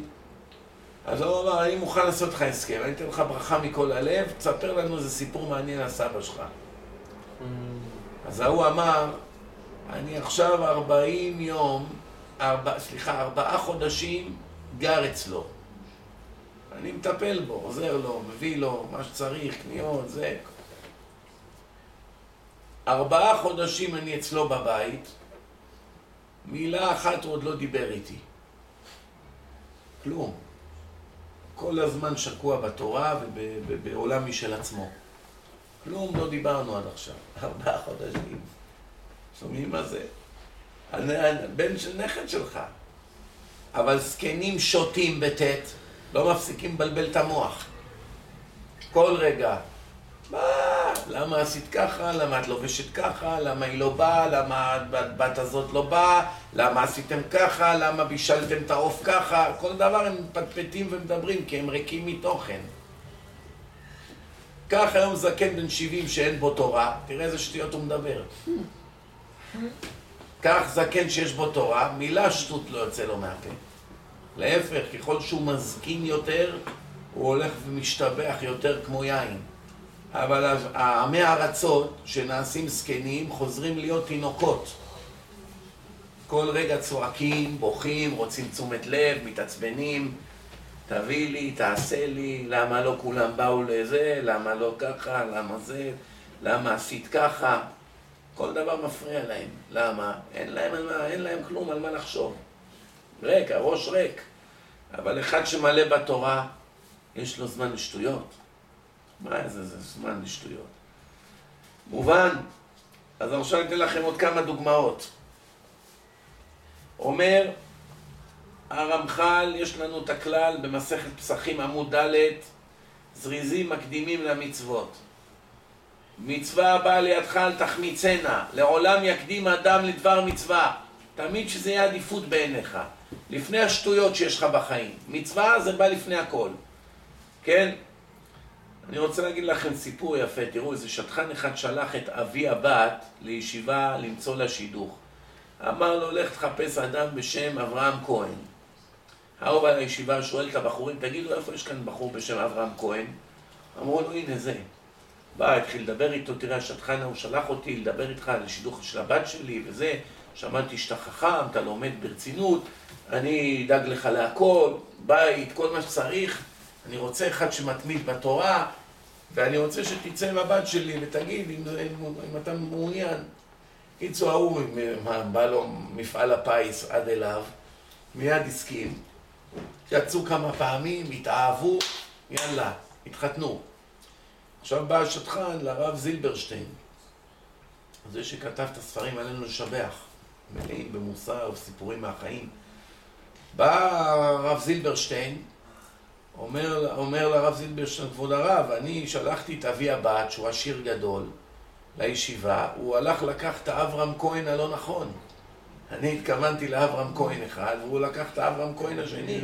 אז הוא אמר, אני מוכן לעשות לך הסכם, אני אתן לך ברכה מכל הלב, תספר לנו איזה סיפור מעניין על סבא שלך. אז ההוא אמר, אני עכשיו 40 יום, ארבע, סליחה, ארבעה חודשים גר אצלו. אני מטפל בו, עוזר לו, מביא לו מה שצריך, קניות, זה. ארבעה חודשים אני אצלו בבית, מילה אחת הוא עוד לא דיבר איתי. כלום. כל הזמן שקוע בתורה ובעולם משל עצמו. כלום לא דיברנו עד עכשיו. [laughs] ארבעה חודשים. שומעים מה זה? בן של נכד שלך. אבל זקנים שותים בטית, לא מפסיקים לבלבל את המוח. כל רגע. מה? למה עשית ככה? למה את לובשת ככה? למה היא לא באה? למה הבת הזאת לא באה? למה עשיתם ככה? למה בישלתם את העוף ככה? כל דבר הם מפטפטים ומדברים כי הם ריקים מתוכן. קח היום זקן בן 70 שאין בו תורה, תראה איזה שטויות הוא מדבר. קח זקן שיש בו תורה, מילה שטות לא יוצא לו מהפה. להפך, ככל שהוא מזקין יותר, הוא הולך ומשתבח יותר כמו יין. אבל העמי הארצות שנעשים זקנים חוזרים להיות תינוקות. כל רגע צועקים, בוכים, רוצים תשומת לב, מתעצבנים. תביא לי, תעשה לי, למה לא כולם באו לזה, למה לא ככה, למה זה, למה עשית ככה. כל דבר מפריע להם. למה? אין להם, אין להם כלום על מה לחשוב. ריק, הראש ריק. אבל אחד שמלא בתורה, יש לו זמן לשטויות. מה זה, זה זמן לשטויות. מובן? אז עכשיו אני אתן לכם עוד כמה דוגמאות. אומר הרמח"ל, יש לנו את הכלל במסכת פסחים עמוד ד', זריזים מקדימים למצוות. מצווה הבאה לידך אל תחמיצנה, לעולם יקדים אדם לדבר מצווה. תמיד שזה יהיה עדיפות בעיניך. לפני השטויות שיש לך בחיים. מצווה זה בא לפני הכל. כן? אני רוצה להגיד לכם סיפור יפה. תראו, איזה שטחן אחד שלח את אבי הבת לישיבה למצוא לה שידוך. אמר לו, לך תחפש אדם בשם אברהם כהן. ההוא בא לישיבה, שואל את הבחורים, תגידו, איפה יש כאן בחור בשם אברהם כהן? אמרו לו, הנה זה. בא, התחיל לדבר איתו, תראה, השטחן ההוא שלח אותי לדבר איתך על השידוך של הבת שלי וזה, שמעתי שאתה חכם, אתה לומד ברצינות, אני אדאג לך להכל, בית, כל מה שצריך, אני רוצה אחד שמתמיד בתורה, ואני רוצה שתצא עם הבת שלי ותגיד אם, אם, אם אתה מעוניין. קיצור, ההוא, בא לו מפעל הפיס עד אליו, מיד הסכים. יצאו כמה פעמים, התאהבו, יאללה, התחתנו. עכשיו בא השטחן לרב זילברשטיין, זה שכתב את הספרים עלינו לשבח, מלאים במוסר וסיפורים מהחיים. בא הרב זילברשטיין, אומר, אומר לרב זילברשטיין, כבוד הרב, אני שלחתי את אבי הבת, שהוא עשיר גדול, לישיבה, הוא הלך לקח את האברהם כהן הלא נכון. אני התכוונתי לאברהם כהן אחד, והוא לקח את האברהם כהן השני.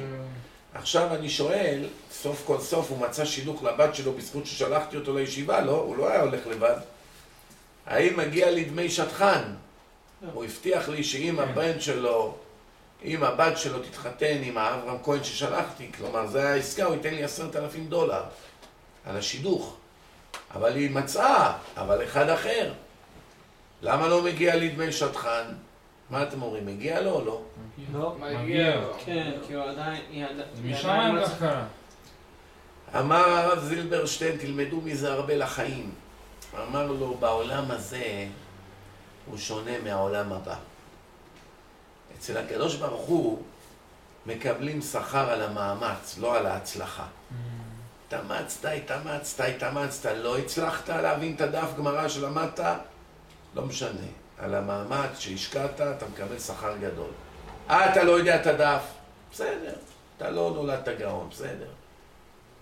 עכשיו אני שואל, סוף כל סוף הוא מצא שילוך לבת שלו בזכות ששלחתי אותו לישיבה, לא? הוא לא היה הולך לבד. האם מגיע לי דמי שטחן? הוא הבטיח לי שאם הבן שלו, אם הבת שלו תתחתן עם האברהם כהן ששלחתי, כלומר זה היה עסקה, הוא ייתן לי עשרת אלפים דולר על השידוך. אבל היא מצאה, אבל אחד אחר. למה לא מגיע לי דמי שטחן? מה אתם אומרים, מגיע לו או לא? לא. מגיע לו. כן, כי הוא עדיין... משם הם לא קרה. אמר הרב זילברשטיין, תלמדו מזה הרבה לחיים. אמר לו, בעולם הזה הוא שונה מהעולם הבא. אצל הקדוש ברוך הוא מקבלים שכר על המאמץ, לא על ההצלחה. התאמצת, התאמצת, התאמצת, לא הצלחת להבין את הדף גמרא שלמדת? לא משנה. על המאמץ שהשקעת, אתה מקבל שכר גדול. אה, אתה לא יודע את הדף? בסדר. אתה לא נולדת גאון, בסדר.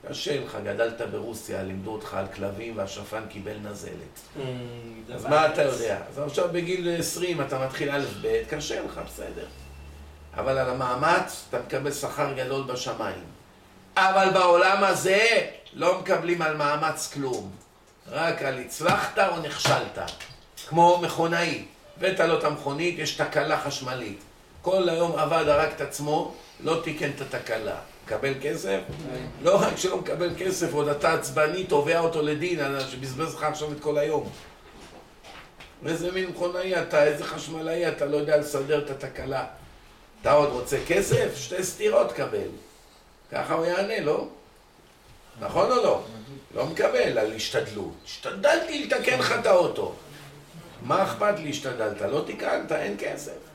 קשה לך, גדלת ברוסיה, לימדו אותך על כלבים והשפן קיבל נזלת. אז מה אתה יודע? אז עכשיו בגיל 20 אתה מתחיל א' ב', קשה לך, בסדר. אבל על המאמץ אתה מקבל שכר גדול בשמיים. אבל בעולם הזה לא מקבלים על מאמץ כלום. רק על הצלחת או נכשלת. כמו מכונאי. הבאת לו את המכונית, יש תקלה חשמלית. כל היום עבד, הרג את עצמו, לא תיקן את התקלה. מקבל כסף? לא רק שלא מקבל כסף, עוד אתה עצבני, תובע אותו לדין, שבזבז לך עכשיו את כל היום. איזה מין מכונאי אתה, איזה חשמלאי אתה, לא יודע לסדר את התקלה. אתה עוד רוצה כסף? שתי סטירות קבל. ככה הוא יענה, לא? נכון או לא? לא מקבל על השתדלות. השתדלתי לתקן לך את האוטו. מה אכפת לי השתדלת? לא תיקנת, אין כסף.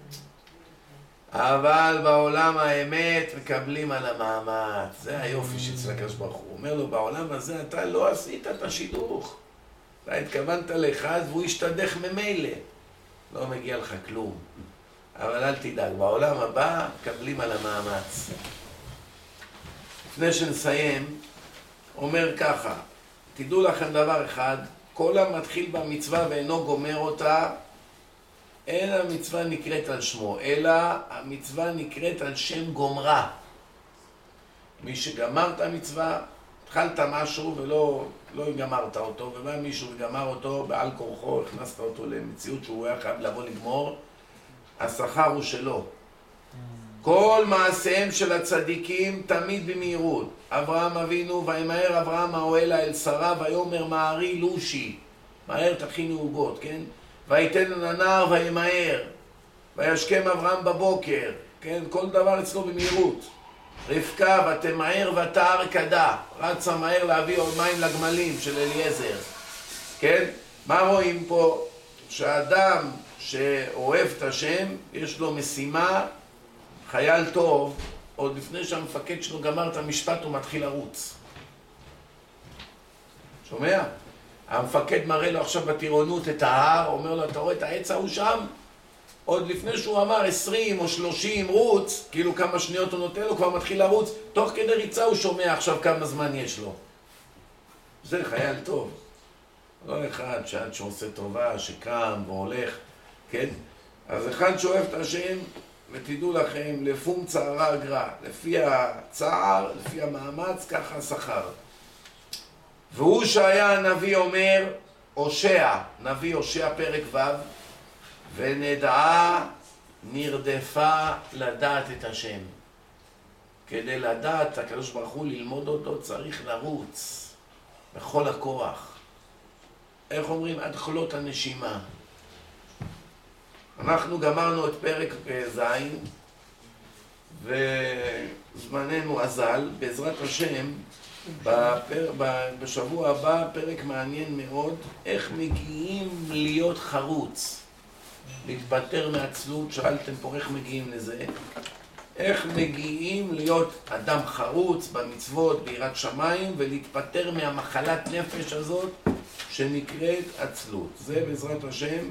אבל בעולם האמת מקבלים על המאמץ. זה היופי שאצל הקדוש ברוך הוא. אומר לו, בעולם הזה אתה לא עשית את השידוך. אתה התכוונת לאחד והוא השתדך ממילא. לא מגיע לך כלום. אבל אל תדאג, בעולם הבא מקבלים על המאמץ. לפני שנסיים, אומר ככה, תדעו לכם דבר אחד, כל המתחיל במצווה ואינו גומר אותה, אין המצווה נקראת על שמו, אלא המצווה נקראת על שם גומרה. מי שגמר את המצווה, התחלת משהו ולא לא גמרת אותו, ובא מישהו וגמר אותו בעל כורחו, הכנסת אותו למציאות שהוא היה חייב לבוא לגמור, השכר הוא שלו. כל מעשיהם של הצדיקים תמיד במהירות. אברהם אבינו, וימהר אברהם האוהלה אל שרה, ויאמר מהרי לושי. מהר תכינו עוגות, כן? ויתן הנער וימהר. וישכם אברהם בבוקר, כן? כל דבר אצלו במהירות. רבקה ותמהר ותער כדה. רצה מהר להביא עוד מים לגמלים של אליעזר. כן? מה רואים פה? שאדם שאוהב את השם, יש לו משימה חייל טוב, עוד לפני שהמפקד שלו גמר את המשפט, הוא מתחיל לרוץ. שומע? המפקד מראה לו עכשיו בטירונות את ההר, אומר לו, אתה רואה את העץ ההוא שם? עוד לפני שהוא אמר 20 או 30 רוץ, כאילו כמה שניות הוא נותן לו, כבר מתחיל לרוץ, תוך כדי ריצה הוא שומע עכשיו כמה זמן יש לו. זה חייל טוב. לא אחד שעד שעושה טובה, שקם והולך, כן? אז אחד שאוהב את השם, ותדעו לכם, לפום צערה אגרה, לפי הצער, לפי המאמץ, ככה השכר. והוא שהיה הנביא אומר, הושע, נביא הושע פרק ו', ונדעה נרדפה לדעת את השם. כדי לדעת הקדוש ברוך הוא, ללמוד אותו, צריך לרוץ בכל הכוח. איך אומרים? עד חולות הנשימה. אנחנו גמרנו את פרק ז' וזמננו אזל, בעזרת השם, בפר... בשבוע הבא פרק מעניין מאוד, איך מגיעים להיות חרוץ, להתפטר מעצלות, שאלתם פה איך מגיעים לזה, איך מגיעים להיות אדם חרוץ במצוות, ביראת שמיים, ולהתפטר מהמחלת נפש הזאת שנקראת עצלות. זה בעזרת השם